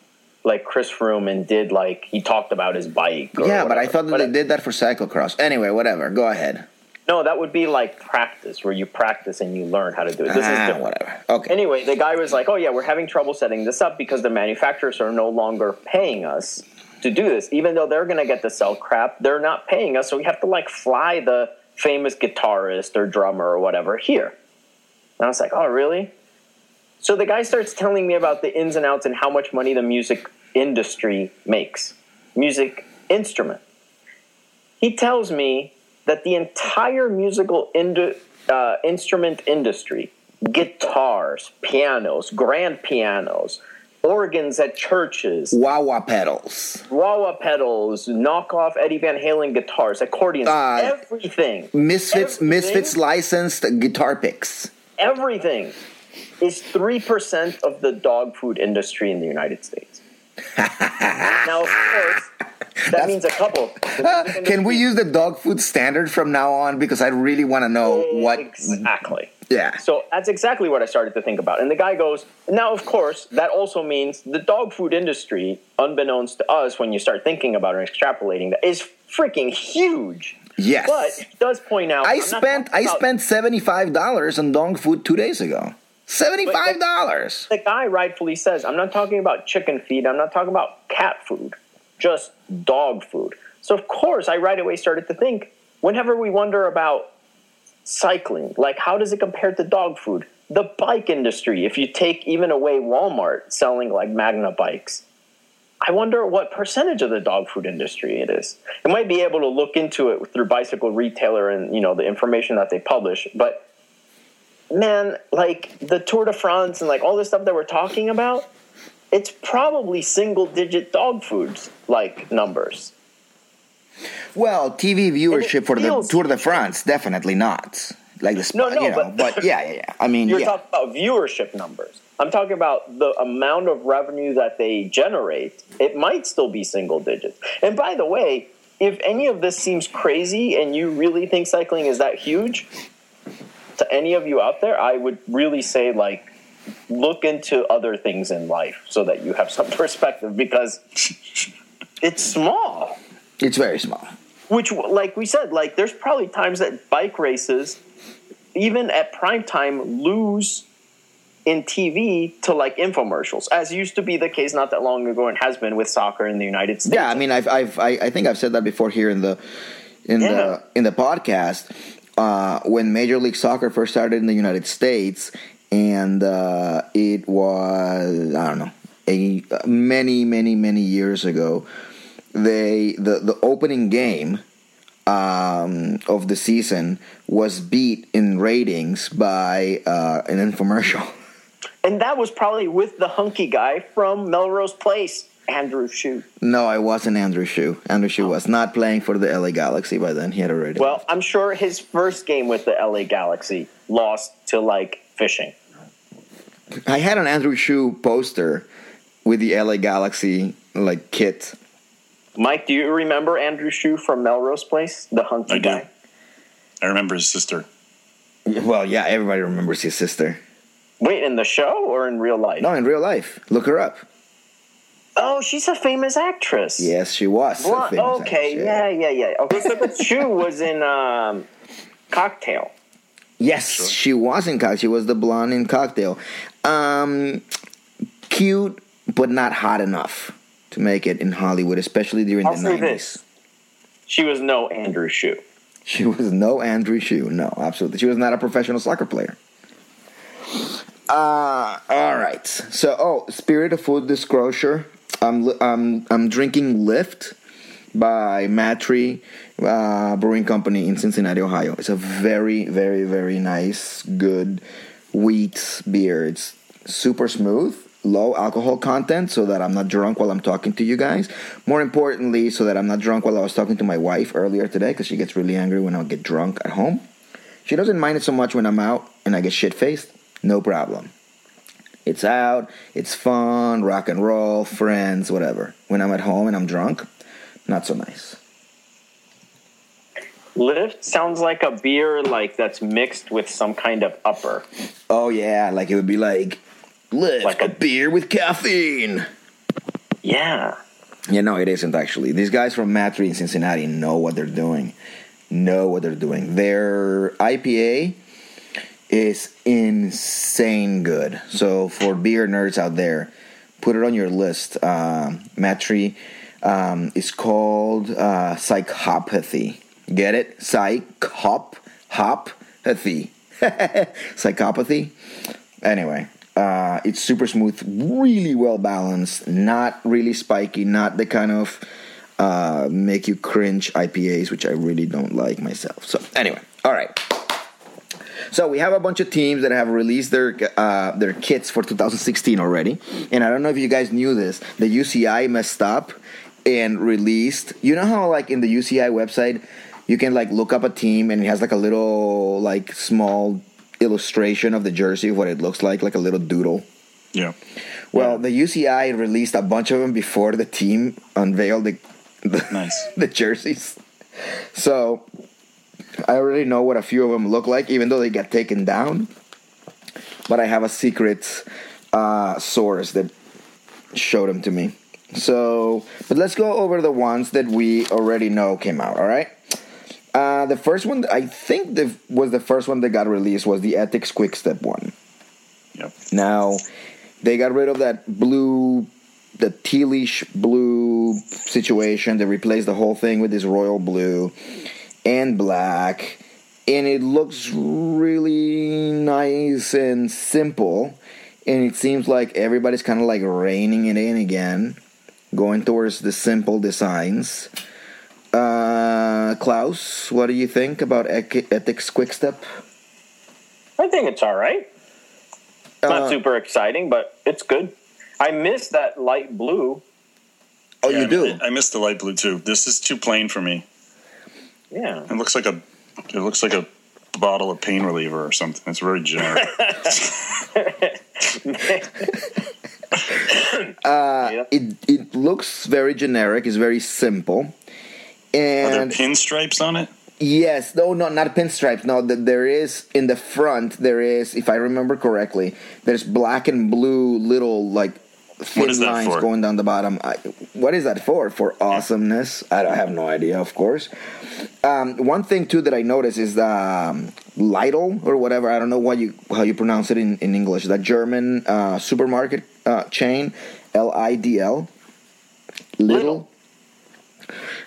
like Chris Froome, and did like he talked about his bike. Yeah, but I thought that But they did that for cyclocross. Anyway, whatever. Go ahead. No, that would be like practice, where you practice and you learn how to do it. This is ah, different. whatever. Okay. Anyway, the guy was like, "Oh yeah, we're having trouble setting this up because the manufacturers are no longer paying us to do this. Even though they're going to get to sell crap, they're not paying us, so we have to like fly the famous guitarist or drummer or whatever here." And I was like, "Oh really?" So the guy starts telling me about the ins and outs and how much money the music industry makes, music instrument. He tells me that the entire musical indu- uh, instrument industry, guitars, pianos, grand pianos, organs at churches, Wawa pedals. wah wah pedals, knockoff Eddie Van Halen guitars, accordions, Uh, everything, Misfits, Everything? Misfits licensed guitar picks. everything is 3% of the dog food industry in the United States. now, of course, that means a couple. Can we use the dog food standard from now on? Because I really want to know what. Exactly. Yeah. So that's exactly what I started to think about. And the guy goes, now, of course, that also means the dog food industry, unbeknownst to us, when you start thinking about it and extrapolating, that is freaking huge. Yes. But does point out, I I'm spent I spent seventy five dollars on dog food two days ago. Seventy five dollars. the guy rightfully says, I'm not talking about chicken feed, I'm not talking about cat food, just dog food. So, of course, I right away started to think whenever we wonder about cycling, like how does it compare to dog food? The bike industry, if you take even away Walmart selling like Magna bikes, I wonder what percentage of the dog food industry it is. I might be able to look into it through Bicycle Retailer and you know the information that they publish, but man, like the Tour de France and like all this stuff that we're talking about, it's probably single digit dog foods like numbers. Well, TV viewership for the Tour de France, definitely not. Like the sp- No, no, you know, but- but, yeah, yeah, yeah. I mean, You're yeah. talking about viewership numbers. I'm talking about the amount of revenue that they generate. It might still be single digits. And by the way, if any of this seems crazy and you really think cycling is that huge, to any of you out there, I would really say like look into other things in life so that you have some perspective because it's small. it's very small. Which, like we said, like there's probably times that bike races, even at prime time, lose in TV to like infomercials, as used to be the case not that long ago and has been with soccer in the United States. Yeah, I mean, I've, I've, I, I think I've said that before here in the, in Yeah. the, in the podcast. Uh, when Major League Soccer first started in the United States, and uh, it was I don't know a many, many, many years ago. They the the opening game um, of the season was beat in ratings by uh, an infomercial. and that was probably with the hunky guy from Melrose Place, Andrew Shue. No, I wasn't Andrew Shue. Andrew Shue oh. was not playing for the LA Galaxy by then. He had already. Well, I'm sure his first game with the LA Galaxy lost to like fishing. I had an Andrew Shue poster with the LA Galaxy like kit. Mike, do you remember Andrew Shue from Melrose Place, the hunky I do. guy? I remember his sister. Well, yeah, everybody remembers his sister. Wait, in the show or in real life? No, in real life. Look her up. Oh, she's a famous actress. Yes, she was. a Blunt- famous okay, actress, yeah, yeah, yeah. Okay, so but Shue was in um, Cocktail. Yes, she was in Cocktail. She was the blonde in Cocktail. Um, cute, but not hot enough to make it in Hollywood, especially during I'll the say 90s. this. She was no Andrew Shue. She was no Andrew Shue. No, absolutely. She was not a professional soccer player. Uh, all right. So, oh, Spirit of Food Disclosure. I'm I'm I'm drinking Lift by MadTree uh, Brewing Company in Cincinnati, Ohio. It's a very very very nice, good wheat beer. It's super smooth, low alcohol content, so that I'm not drunk while I'm talking to you guys. More importantly, so that I'm not drunk while I was talking to my wife earlier today, because she gets really angry when I get drunk at home. She doesn't mind it so much when I'm out and I get shit faced. No problem. It's out, it's fun, rock and roll, friends, whatever. When I'm at home and I'm drunk, not so nice. Lift sounds like a beer like that's mixed with some kind of upper. Oh yeah, like it would be like lift Like a a- beer with caffeine. Yeah. Yeah, no, it isn't actually. These guys from MadTree in Cincinnati know what they're doing. Know what they're doing. Their IPA is insane good. So for beer nerds out there, put it on your list. Um, MadTree um, is called uh, Psychopathy. Get it? Psychop hopathy. Psychopathy. Anyway, uh, it's super smooth, really well balanced, not really spiky, not the kind of uh, make you cringe IPAs, which I really don't like myself. So anyway, all right. So we have a bunch of teams that have released their uh, their kits for 2016 already, and I don't know if you guys knew this. The UCI messed up and released. You know how like in the UCI website, you can like look up a team and it has like a little like small illustration of the jersey of what it looks like, like a little doodle. Yeah. Well, the UCI released a bunch of them before the team unveiled the the, Nice. the jerseys. So I already know what a few of them look like, even though they get taken down. But I have a secret uh, source that showed them to me. So, but let's go over the ones that we already know came out. All right. Uh, the first one, I think, the, was the first one that got released was the Etixx Quick Step one. Yep. Now, they got rid of that blue, the tealish blue situation. They replaced the whole thing with this royal blue and black. And it looks really nice and simple. And it seems like everybody's kind of like reining it in again, going towards the simple designs. Uh, Klaus, what do you think about Ec- Etixx Quickstep? I think it's all right. Not Uh, super exciting, but it's good. I miss that light blue. Oh, Yeah, you do? I, miss the light blue too. This is too plain for me. Yeah. It looks like a. It looks like a bottle of pain reliever or something. It's very generic. Uh, yeah. it it looks very generic. It's very simple, Are there and pinstripes on it? yes, no, no, not pinstripes. No, th- there is in the front. There is, if I remember correctly, there's black and blue little like thin is that lines for? going down the bottom. I, what is that for? For awesomeness? I, I have no idea. Of course. Um, one thing too that I noticed is the um, Lidl or whatever. I don't know what you how you pronounce it in, in English. The German uh, supermarket uh, chain, L I D L. Little.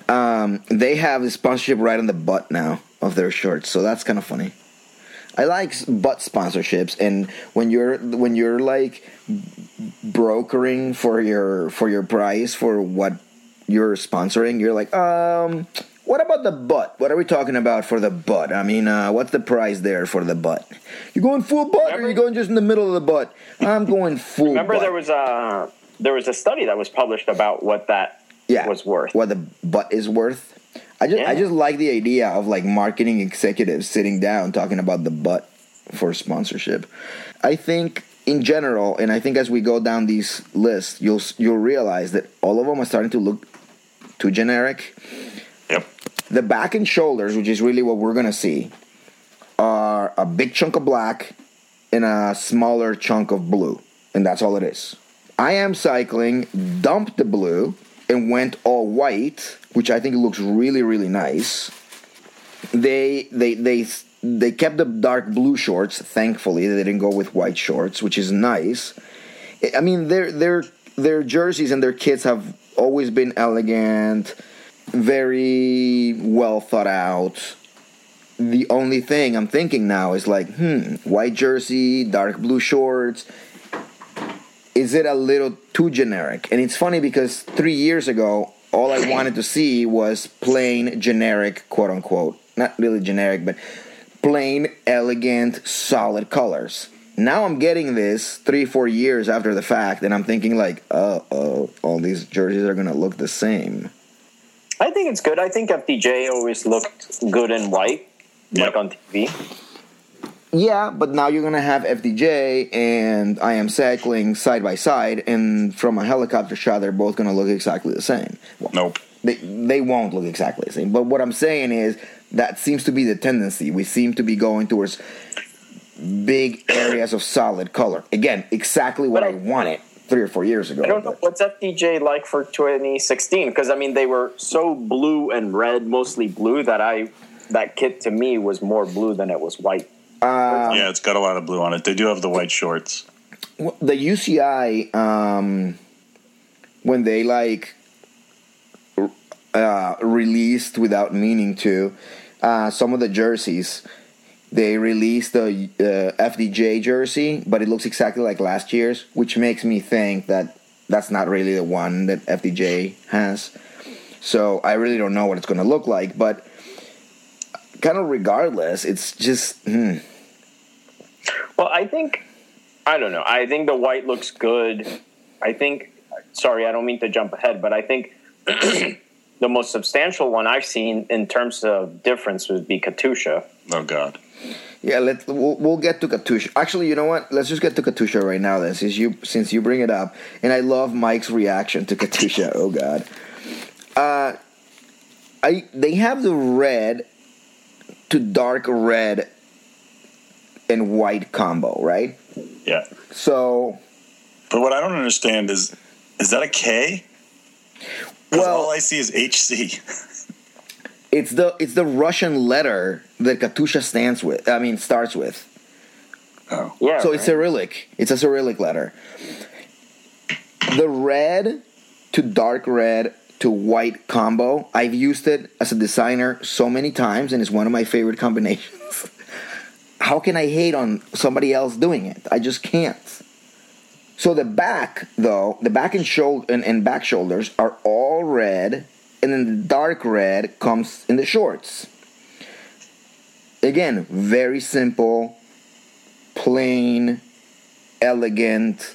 Um, they have the sponsorship right on the butt now of their shirts, so that's kind of funny. I like butt sponsorships, and when you're when you're like brokering for your for your price for what you're sponsoring, you're like, um, what about the butt? What are we talking about for the butt? I mean, uh, what's the price there for the butt? You going full butt, or Remember- you going just in the middle of the butt? I'm going full. Remember, butt. there was a there was a study that was published about what that yeah, was worth. What the butt is worth. I just I just like the idea of like marketing executives sitting down talking about the butt for sponsorship. I think in general, and I think as we go down these lists, you'll you'll realize that all of them are starting to look too generic. Yep. The back and shoulders, which is really what we're gonna see, are a big chunk of black and a smaller chunk of blue, and that's all it is. IAM cycling, Dump the blue, and went all white, which I think looks really, really nice. They they they they kept the dark blue shorts. Thankfully, they didn't go with white shorts, which is nice. I mean, their their their jerseys and their kits have always been elegant, very well thought out. The only thing I'm thinking now is like, hmm, white jersey, dark blue shorts. Is it a little too generic? And it's funny because three years ago, all I wanted to see was plain generic, quote unquote. Not really generic, but plain, elegant, solid colors. Now I'm getting this three, four years after the fact, and I'm thinking like, uh oh, all these jerseys are gonna look the same. I think it's good. I think FDJ always looked good in white, like on TV. Yeah, but now you're gonna have FDJ and IAM cycling side by side, and from a helicopter shot, they're both gonna look exactly the same. Well, Nope. they they won't look exactly the same. But what I'm saying is that seems to be the tendency. We seem to be going towards big areas of solid color. Again, exactly what I, I- wanted three or four years ago. I don't know but- what's FDJ like for 2016 because I mean they were so blue and red, mostly blue that I that kit to me was more blue than it was white. Yeah, it's got a lot of blue on it. They do have the white shorts. The UCI um, when they like uh, released without meaning to uh, some of the jerseys. They released the uh, FDJ jersey, but it looks exactly like last year's, which makes me think that that's not really the one that FDJ has. So I really don't know what it's going to look like, but kind of regardless, it's just hmm. Well, I think I don't know. I think the white looks good. I think. Sorry, I don't mean to jump ahead, but I think the most substantial one I've seen in terms of difference would be Katusha. Oh God. yeah. Let we'll, we'll get to Katusha. Actually, you know what? Let's just get to Katusha right now. Then, since you since you bring it up, and I love Mike's reaction to Katusha. oh God. Uh, I they have the red to dark red and white combo, right? Yeah. So But what I don't understand is, is that a K? Well- all I see is HC. it's the it's the Russian letter that Katusha stands with. I mean, starts with. Oh. Yeah. So it's right? Cyrillic. It's a Cyrillic letter. The red to dark red to white combo. I've used it as a designer so many times, and it's one of my favorite combinations. How can I hate on somebody else doing it? I just can't. So the back, though, the back and shoulder and, and back shoulders are all red, and then the dark red comes in the shorts. Again, very simple, plain, elegant,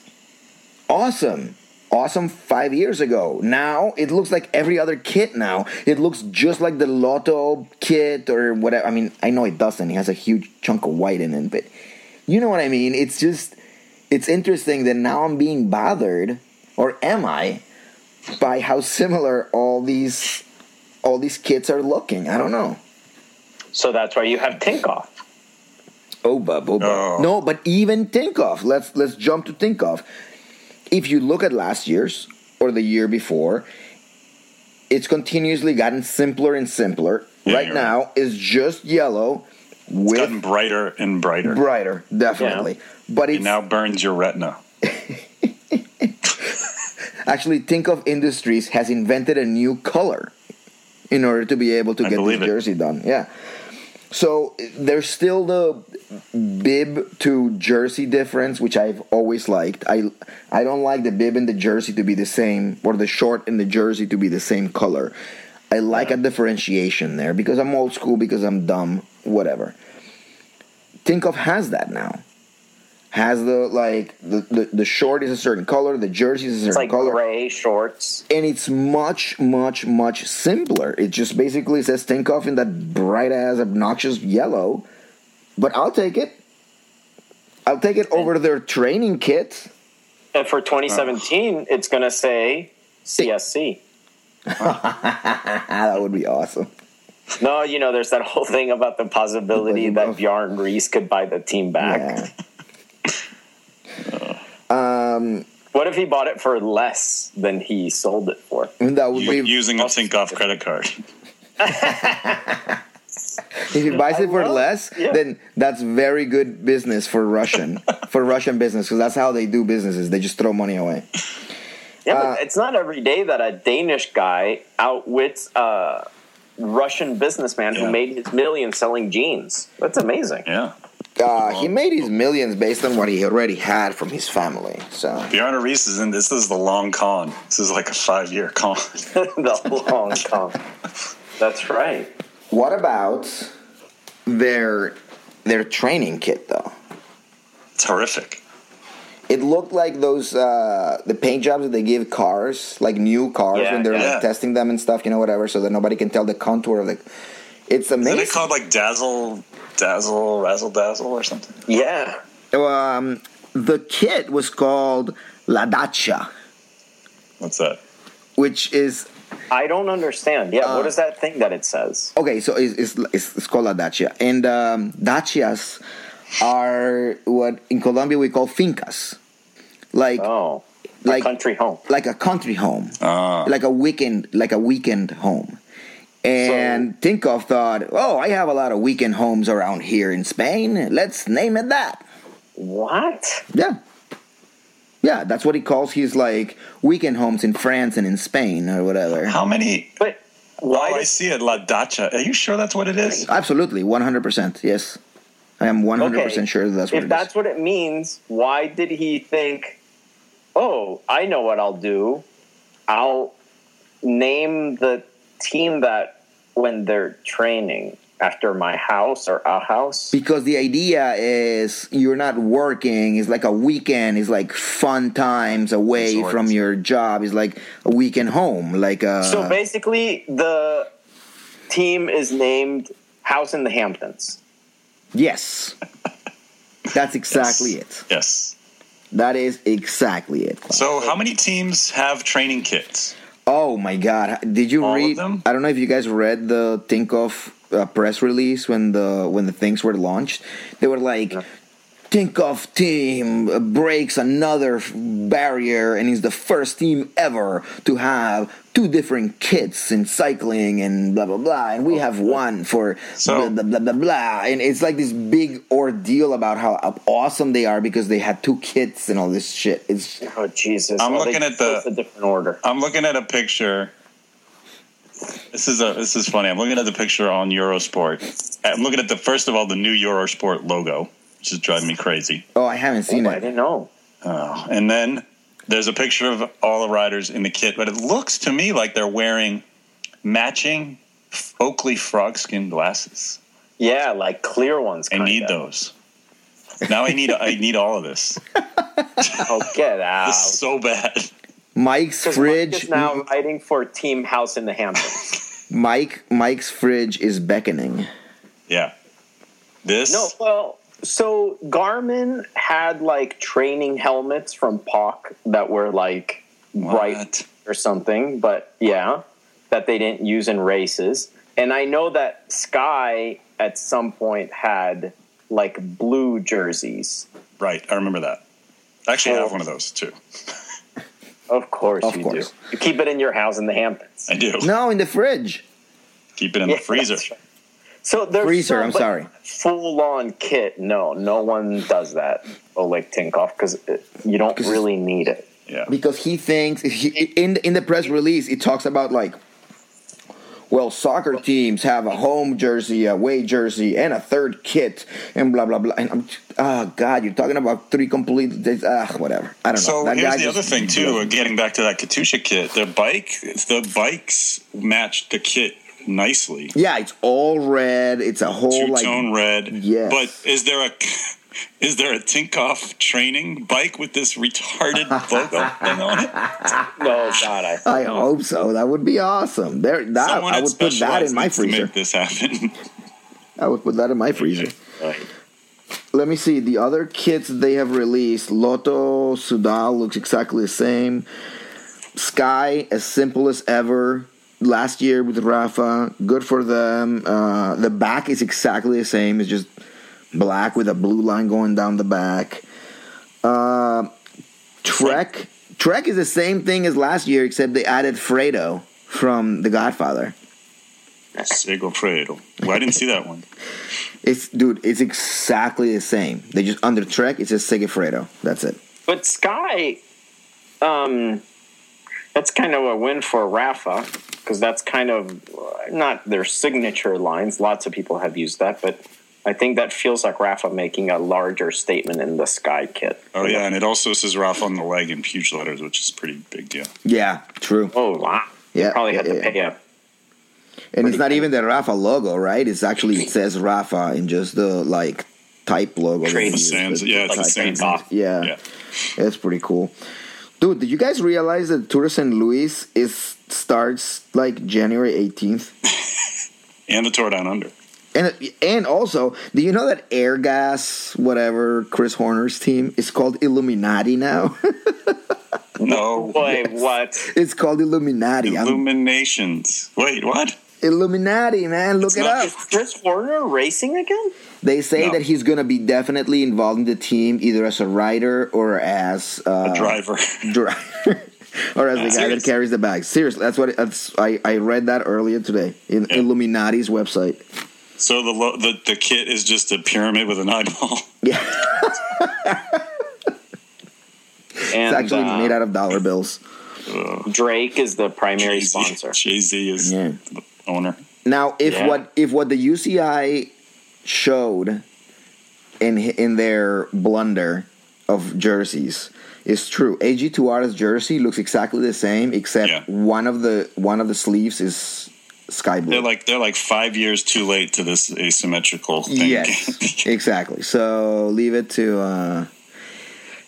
awesome. Awesome five years ago. Now it looks like every other kit now. It looks just like the Lotto kit or whatever. I mean, I know it doesn't. It has a huge chunk of white in it, but you know what I mean? It's just, it's interesting that now I'm being bothered, or am I, by how similar all these, all these kits are looking. I don't know. So that's why you have Tinkoff. Oh, bub, oh, bub. Oh. No, but even Tinkoff. Let's let's jump to Tinkoff. If you look at last year's or the year before, it's continuously gotten simpler and simpler. Yeah, right now is just yellow It's with gotten brighter and brighter. brighter, definitely. But It now burns your retina. actually think of Industries has invented a new color in order to be able to I get this believe it. jersey done. Yeah. So there's still the bib to jersey difference, which I've always liked. I I don't like the bib and the jersey to be the same, or the short and the jersey to be the same color. I like a differentiation there because I'm old school, because I'm dumb, whatever. Tinkoff has that now. Has the like the, the, the short is a certain color, the jersey is a certain It's like color gray shorts. and it's much, much, much simpler. It just basically says Tinkoff in that bright ass, obnoxious yellow. But I'll take it. I'll take it over their training kit. And for 2017, it's going to say CSC. That would be awesome. No, you know, there's that whole thing about the possibility Of- that Bjorn Riis could buy the team back. Yeah. Um, What if he bought it for less than he sold it for? that would U- be using a Tinkoff credit card. if he buys it for love- less, yeah. then that's very good business for Russian for Russian business because that's how they do businesses. They just throw money away. Yeah, Uh, but it's not every day that a Danish guy outwits a Russian businessman Yeah. who made his millions selling jeans. That's amazing. Yeah. Uh, he made his millions based on what he already had from his family. So Bjarne Riis is in this is the long con. This is like a five year con. the long con. That's right. What about their their training kit though? It's horrific. It looked like those uh, the paint jobs that they give cars, like new cars Yeah, when they're yeah. like testing them and stuff, you know, whatever, so that nobody can tell the contour of the. It's Isn't amazing. it called like Dazzle, Dazzle, Razzle Dazzle or something? Yeah. um, the kit was called La Dacha, What's that? which is I don't understand. Yeah, Uh, what is that thing that it says? okay. So it's it's, it's, it's called La Dacha, and um, Dachas are what in Colombia we call fincas, like Oh, like a country home. like a country home. Uh, like a weekend like a weekend home. And Tinkoff thought, oh, I have a lot of weekend homes around here in Spain. Let's name it that. What? Yeah. Yeah, that's what he calls his like weekend homes in France and in Spain or whatever. how many? But why oh, I see it. La Dacha. Are you sure that's what it is? Absolutely, 100%. Yes. I am 100% sure that that's what it is. if it is. that's what it means, why did he think, oh, I know what I'll do? I'll name the team that when they're training after my house or a house? because the idea is you're not working it's like a weekend it's like fun times away Resort. from your job it's like a weekend home like uh so basically, the team is named House in the Hamptons. yes that's exactly it Yes. that is exactly it So, how many teams have training kits? oh my god did you All of read them? i don't know if you guys read the tinkoff uh, press release when the when the things were launched they were like Tinkoff team breaks another barrier and is the first team ever to have two different kits in cycling and blah blah blah. And we have one for So- blah, blah blah blah blah. And it's like this big ordeal about how awesome they are because they had two kits and all this shit. It's Oh Jesus! I'm Oh, looking at the- chose a different order. I'm looking at a picture. This is a this is funny. I'm looking at the picture on Eurosport. I'm looking at the first of all the new Eurosport logo, which is driving me crazy. oh, I haven't seen Oh, I didn't know. Oh, and then there's a picture of all the riders in the kit, but it looks to me like they're wearing matching Oakley frog skin glasses. Yeah, like clear ones. I Kinda. need those. Now I need I need all of this. Oh, get out! This is so bad. Mike's Because Mike fridge. is now writing for Team House in the Hamptons. Mike Mike's fridge is beckoning. Yeah. This no, well, so Garmin had like training helmets from POC that were like bright or something, but yeah, that they didn't use in races. And I know that Sky at some point had like blue jerseys. Right, I remember that. Actually, I have Oh. one of those too. Of course Of you course. do. You keep it in your house in the Hamptons. I do. No, in the fridge. Keep it in Yeah, the freezer. right. So there's Freezer, no, I'm sorry. Full on kit. No, no one does that. Oleg Tinkoff because uh, you don't 'Cause- really need it. Yeah. because he thinks he, in in the press release it talks about like well soccer teams have a home jersey a away jersey and a third kit and blah blah blah. And i'm oh god you're talking about three complete ah whatever. I don't know. So here's the just- other thing too. uh, Getting back to that Katusha kit, the bike, the bikes matched the kit nicely. yeah it's all red. It's a whole Two like tone red. Yeah, But is there a is there a Tinkoff training bike with this retarded logo thing on it? No, God, I. i hope so. That would be awesome. There that Someone i would put that in my needs to freezer. make this happen. i would put that in my freezer. Let me see. The other kits they have released Lotto Soudal looks exactly the same. Sky as simple as ever. Last year with Rapha good for them. Uh, the back is exactly the same. It's just black with a blue line going down the back uh, Trek Trek is the same thing as last year except they added Fredo from The Godfather Segafredo. Well, I didn't see that one. it's dude it's exactly the same they just under Trek it says Segafredo that's it But Sky, um, that's kind of a win for Rapha because that's kind of uh, not their signature lines. Lots of people have used that, but I think that feels like Rapha making a larger statement in the Sky kit. Oh yeah, and it also says Rapha on the leg in huge letters, which is a pretty big deal. yeah true Oh wow! Yeah, probably had yeah, to yeah. pay a And it's not even the Rapha logo, right? It's actually it says Rapha in just the like type logo. Trade they The use, Sands, the- yeah, the it's the type. Sands. Yeah, Yeah. that's pretty cool. Dude, did you guys realize that Tour de San Luis is starts like January eighteenth? And the Tour Down Under. And and also, do you know that Airgas, whatever Chris Horner's team, is called Illuminati now? No. Wait, what? it's called Illuminati. I'm- Illuminations. Wait, what? Illuminati, man, look It's it not- up. Is Chris Horner racing again? They say No. that he's going to be definitely involved in the team, either as a rider or as uh, A driver. driver, or as the guy that carries the bag. Seriously, that's what it, that's, I I read that earlier today in Yeah. Illuminati's website. So the, lo- the the kit is just a pyramid with an eyeball. Yeah, And it's actually uh, made out of dollar bills. Drake is the primary Jay-Z sponsor. Jay-Z is Yeah. the owner. Now, if Yeah. what if what the UCI showed in in their blunder of jerseys is true, AG2R's jersey looks exactly the same, except Yeah. one of the one of the sleeves is sky blue. They're like they're like five years too late to this asymmetrical thing. yes, exactly. So leave it to. Uh,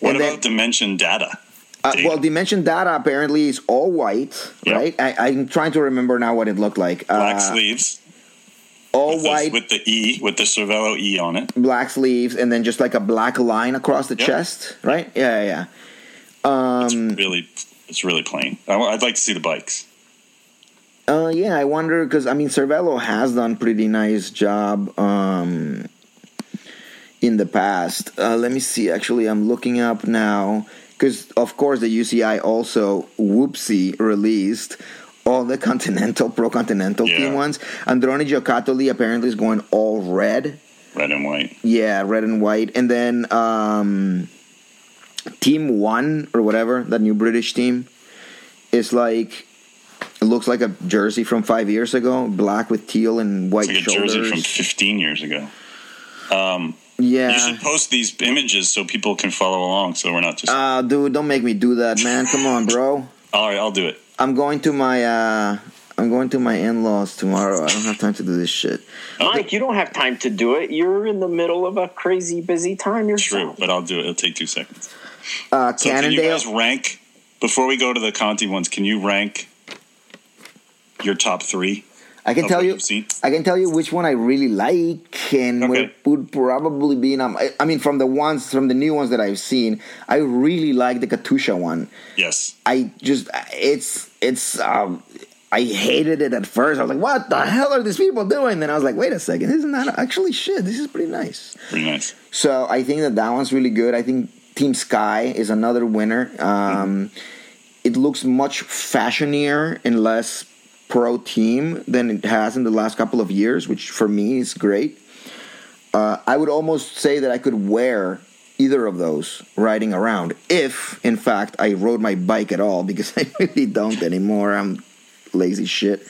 what and then- about dimension data? Uh, well, dimension data apparently is all white, Yeah. right? I, I'm trying to remember now what it looked like. Black uh, sleeves all with, the, white, with the E with the Cervelo E on it. black sleeves, and then just like a black line across the Yep. chest, right? Yeah, yeah. yeah. It's Um, really it's really plain. I, would like to see the bikes. Uh, yeah, I wonder because I mean, Cervelo has done pretty nice job um, in the past. Uh, let me see. Actually, I'm looking up now because, of course, the UCI also whoopsie released all the Continental Pro Continental Yeah. team ones. Androni Giocattoli apparently is going all red. Red and white. Yeah, red and white, and then um, Team One or whatever that new British team is like. It looks like a jersey from five years ago, black with teal and white It's like a shoulders. jersey from 15 years ago. yeah. You should post these images so people can follow along. So we're not just. Uh, dude, don't make me do that, man. Come on, bro. all right, I'll do it. I'm going to my uh, I'm going to my in-laws tomorrow. I don't have time to do this shit. Mike, you don't have time to do it. You're in the middle of a crazy busy time You're. True, but I'll do it. It'll take two seconds. Uh, So can you guys rank before we go to the Conti ones? Can you rank your top three? I can tell you. I can tell you which one I really like, and Okay. would, probably be. In, um, I, I mean, from the ones from the new ones that I've seen, I really like the Katusha one. Yes. I just it's it's um I hated it at first. I was like, "What the hell are these people doing?" Then I was like, "Wait a second, isn't that actually shit? This is pretty nice." Pretty nice. So I think that that one's really good. I think Team Sky is another winner. Um, It looks much fashionier and less pro team than it has in the last couple of years, which for me is great. Uh, I would almost say that I could wear either of those riding around if, in fact, I rode my bike at all because I really don't anymore. I'm lazy shit.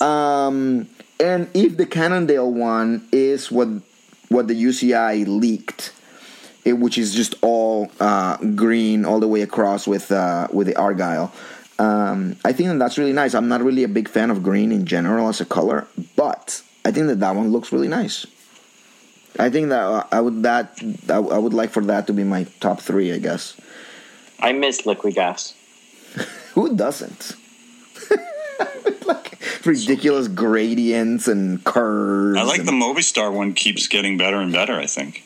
Um, and if the Cannondale one is what what the UCI leaked, it, which is just all uh, green all the way across with uh, with the Argyle. Um, I think that that's really nice. I'm not really a big fan of green in general as a color, but I think that that one looks really nice. I think that uh, I would that I I would like for that to be my top three. I guess. I miss Liquigas. Who doesn't? like ridiculous gradients and curves. I like and- the Movistar one keeps getting better and better, I think.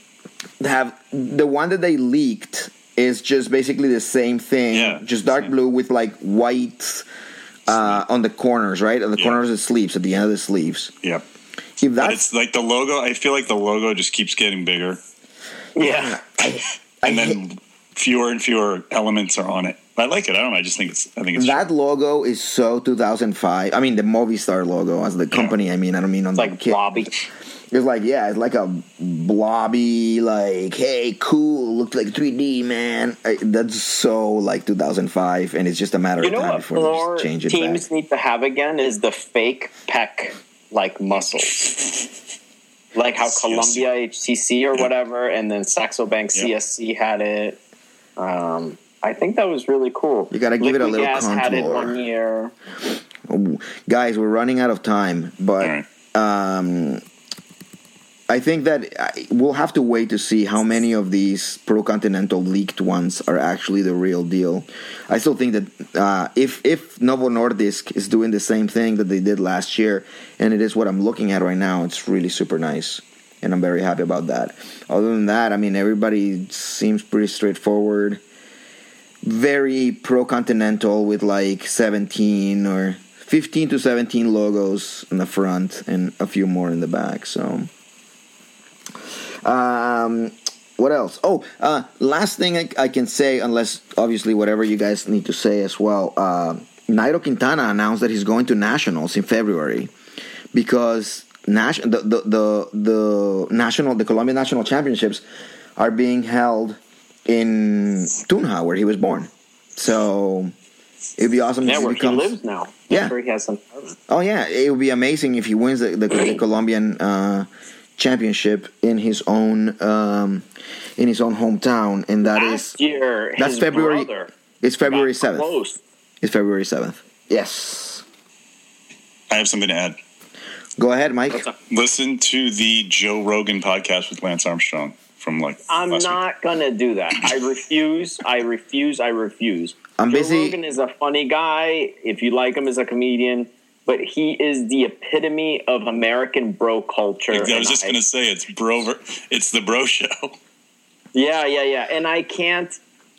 have the one that they leaked is just basically the same thing, Yeah, just dark same. blue with like white uh, on the corners, right? On the Yeah. corners of the sleeves, at the end of the sleeves. Yep. If But that's it's like the logo, I feel like the logo just keeps getting bigger. Yeah. And then fewer and fewer elements are on it. I like it. I don't know. I just think it's, I think it's, that logo is so 2005. I mean, the Movistar logo as the company. I mean, I don't mean on It's the like kit. blobby. It's like yeah, it's like a blobby, like hey, cool, looked like 3D, man. I, that's so like 2005, and it's just a matter You of know time what before they more just change it teams back. need to have again is the fake pec like muscles. Like how CSC. Columbia HTC or whatever, and then Saxo Bank Yeah. CSC had it. Um, I think that was really cool. You gotta give it a little Gas had it contour. one year. Ooh, guys, we're running out of time, but All right. um, I think that we'll have to wait to see how many of these Pro Continental leaked ones are actually the real deal. I still think that uh, if if Novo Nordisk is doing the same thing that they did last year, and it is what I'm looking at right now, it's really super nice, and I'm very happy about that. Other than that, I mean, everybody seems pretty straightforward. Very pro continental with like 17 or 15 to 17 logos in the front and a few more in the back. So, um, what else? Oh, uh, last thing I, I can say, unless obviously whatever you guys need to say as well. Uh, Nairo Quintana announced that he's going to nationals in February because Nash, the, the the the national the Colombian national championships are being held in Tunja where he was born. So it'd be awesome Yeah, if he where he lives now. Yeah. Where he has some. Oh yeah, it would be amazing if he wins the, the, the Colombian uh, championship in his own um, in his own hometown, and that is Last year, that's his February- it's February seventh. It's February seventh. Yes. I have something to add. Go ahead, Mike. Listen to the Joe Rogan podcast with Lance Armstrong from like. I'm last week. not gonna do that. I refuse. I refuse. I refuse. I'm Joe busy- Rogan is a funny guy. If you like him as a comedian, but he is the epitome of American bro culture. I was just I- to say it's brover. It's the bro show. Yeah, yeah, yeah. And I can't.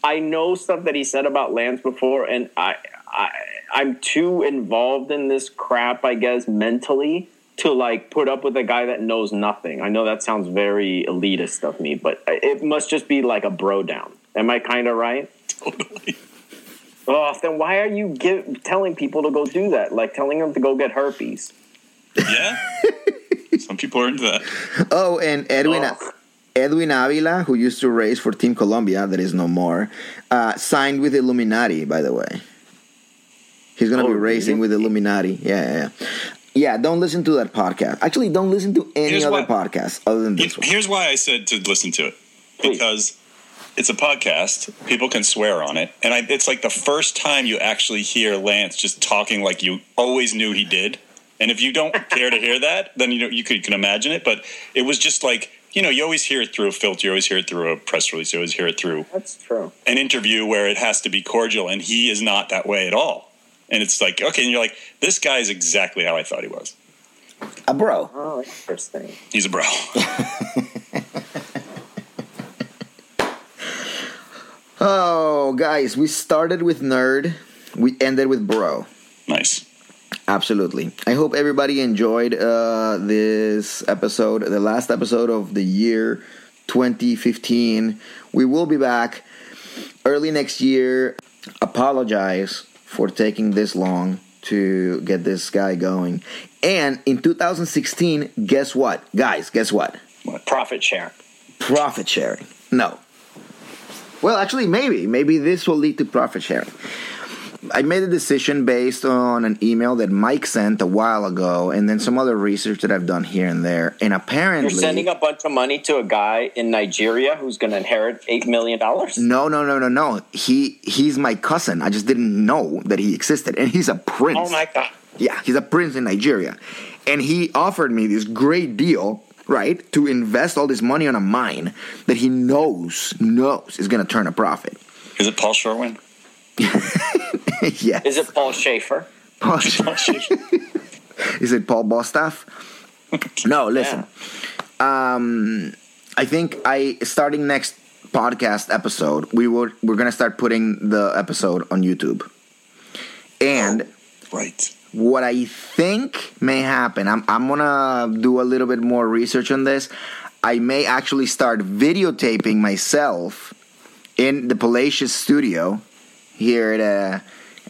I know stuff that he said about Lance before, and I, I, I'm too involved in this crap, I guess, mentally to like put up with a guy that knows nothing. I know that sounds very elitist of me, but it must just be like a bro down. Am I kind of right? totally. Oh, then why are you give, telling people to go do that? Like telling them to go get herpes. Yeah. Some people are into that. Oh, and Edwin Ugh. Edwin Avila, who used to race for Team Colombia, that is no more, uh, signed with Illuminati. By the way, he's gonna Oh, be racing really? with Illuminati. Yeah, yeah, yeah. Yeah, don't listen to that podcast. Actually, don't listen to any Here's other what- podcast other than this one. Here's why I said to listen to it Please. because it's a podcast. People can swear on it, and I, it's like the first time you actually hear Lance just talking like you always knew he did. And if you don't care to hear that, then you know you could, can imagine it. But it was just like you know you always hear it through a filter, you always hear it through a press release, you always hear it through That's true. an interview where it has to be cordial, and he is not that way at all. And it's like okay, and you're like, this guy is exactly how I thought he was. A bro. Oh, interesting. He's a bro. Oh, guys, we started with nerd, we ended with bro. nice. Absolutely. I hope everybody enjoyed uh, this episode, the last episode of the year 2015. We will be back early next year. Apologize for taking this long to get this guy going. And in 2016, guess what? Guys, guess what? what? Profit share. Profit sharing. No. Well, actually, maybe. Maybe this will lead to profit sharing. I made a decision based on an email that Mike sent a while ago, and then some other research that I've done here and there. And apparently, You're sending a bunch of money to a guy in Nigeria who's going to inherit eight million dollars. no, no, no, no, no. He he's my cousin. I just didn't know that he existed, and he's a prince. Oh my god! Yeah, he's a prince in Nigeria. And he offered me this great deal, right, to invest all this money on a mine that he knows, knows is going to turn a profit. Is it Paul Sherwin? yes. Is it Paul Schaefer? Paul, Schaefer. is it Paul Bostaff? No, listen. Um, I think I starting next podcast episode, we will we're gonna start putting the episode on YouTube. And Right. What I think may happen, I'm I'm gonna do a little bit more research on this. I may actually start videotaping myself in the Palacious studio here at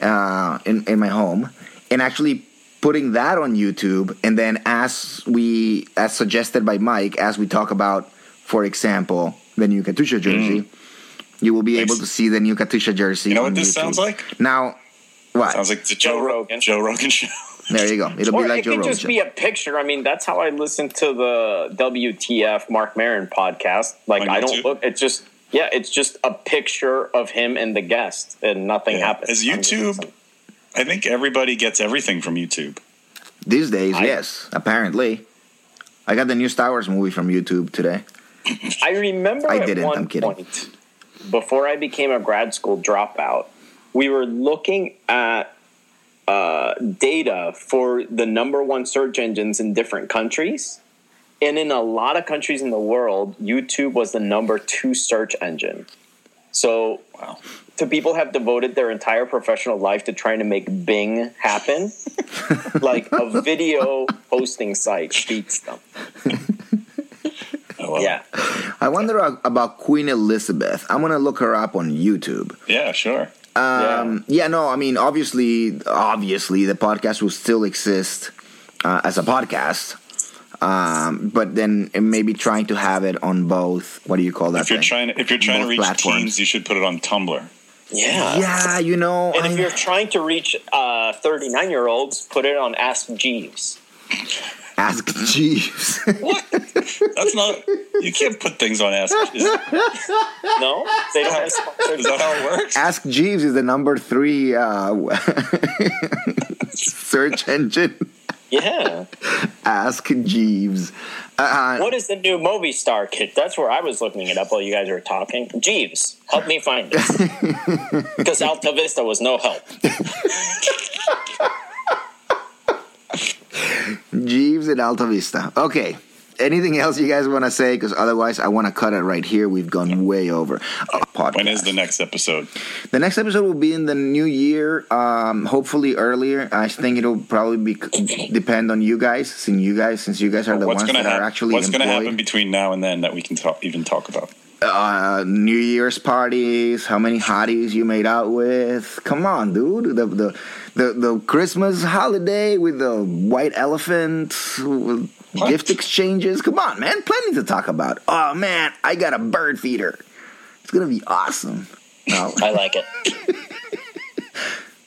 uh, uh, in in my home, and actually putting that on YouTube. And then, as we as suggested by Mike, as we talk about, for example, the new Katusha jersey, you will be able to see the new Katusha jersey. You know what this YouTube. sounds like? Now, what? Sounds like the Joe Joe, Rogan. Joe Rogan show. there you go. It'll Or be like it Joe could Rogan. just show. be a picture. I mean, that's how I listen to the WTF Marc Maron podcast. Like, oh, I don't look. It's just yeah, it's just a picture of him and the guest, and nothing Yeah. happens. Is YouTube- I think everybody gets everything from YouTube. These days, I- yes, apparently. I got the new Star Wars movie from YouTube today. I remember I at didn't, one I'm kidding. point before I became a grad school dropout, we were looking at uh, data for the number one search engines in different countries. And in a lot of countries in the world, YouTube was the number two search engine. So, Wow. to people have devoted their entire professional life to trying to make Bing happen, like a video hosting site beats them. I love Yeah. I wonder about Queen Elizabeth. I'm gonna look her up on YouTube. Yeah, sure. Um, yeah, no, I mean, obviously, obviously, the podcast will still exist uh, as a podcast, um, but then maybe trying to have it on both. What do you call that? If you're thing? trying to, if you're trying to reach platforms. teens, you should put it on Tumblr. Yeah. Yeah, you know, And if you're trying to reach 39 year olds, put it on Ask Jeeves. Ask Jeeves. What? That's not. You can't put things on Ask. Is, No? They don't have sponsored is that how it works? ask Jeeves is the number three uh, search engine. Yeah. Ask Jeeves. Uh, What is the new Movistar kit? That's where I was looking it up while you guys were talking. Jeeves, help me find it. Because Alta Vista was no help. Jeeves at Alta Vista. Okay. Anything else you guys want to say? Because otherwise, I want to cut it right here. We've gone way over. Podcast. When is the next episode? The next episode will be in the new year, um, hopefully earlier. I think it'll probably be depend on you guys, since you guys, since you guys are the What's ones that are actually What's going to happen between now and then that we can talk, even talk about? Uh, New Year's parties, how many hotties you made out with. Come on, dude. The the the, the Christmas holiday with the white elephant, What? gift exchanges. Come on, man. Plenty to talk about. Oh man, I got a bird feeder. It's gonna be awesome. No. I like it.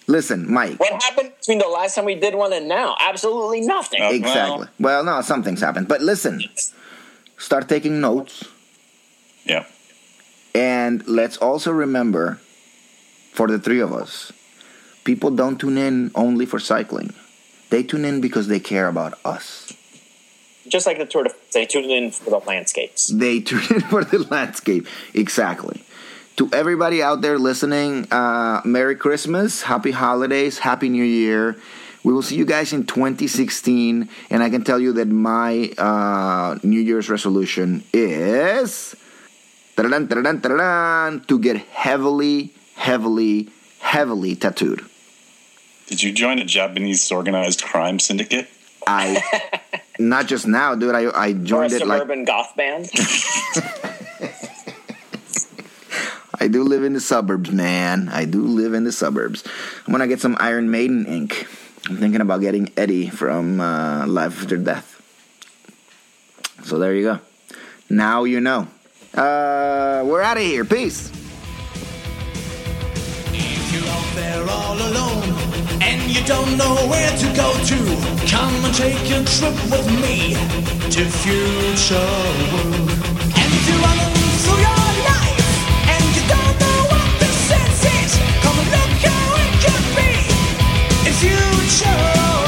Listen, Mike. What happened between the last time we did one and now? Absolutely nothing. Exactly. Well, no, something's happened. But listen, start taking notes. Yeah. And let's also remember for the three of us, people don't tune in only for cycling. They tune in because they care about us. Just like the Tour de France, they tune in for the landscapes. They tune in for the landscape. Exactly. To everybody out there listening, uh, Merry Christmas, Happy Holidays, Happy New Year. We will see you guys in 2016. And I can tell you that my uh, New Year's resolution is to get heavily, heavily, heavily tattooed. Did you join a Japanese organized crime syndicate? I, not just now, dude, I, I Or a joined it like suburban goth band. I do live in the suburbs, man. I do live in the suburbs. I'm gonna get some Iron Maiden ink. I'm thinking about getting Eddie from uh, Live After Death. So there you go. Now you know. Uh, we're out of here. Peace. If you're out there all alone and you don't know where to go to, come and take a trip with me to future world. Future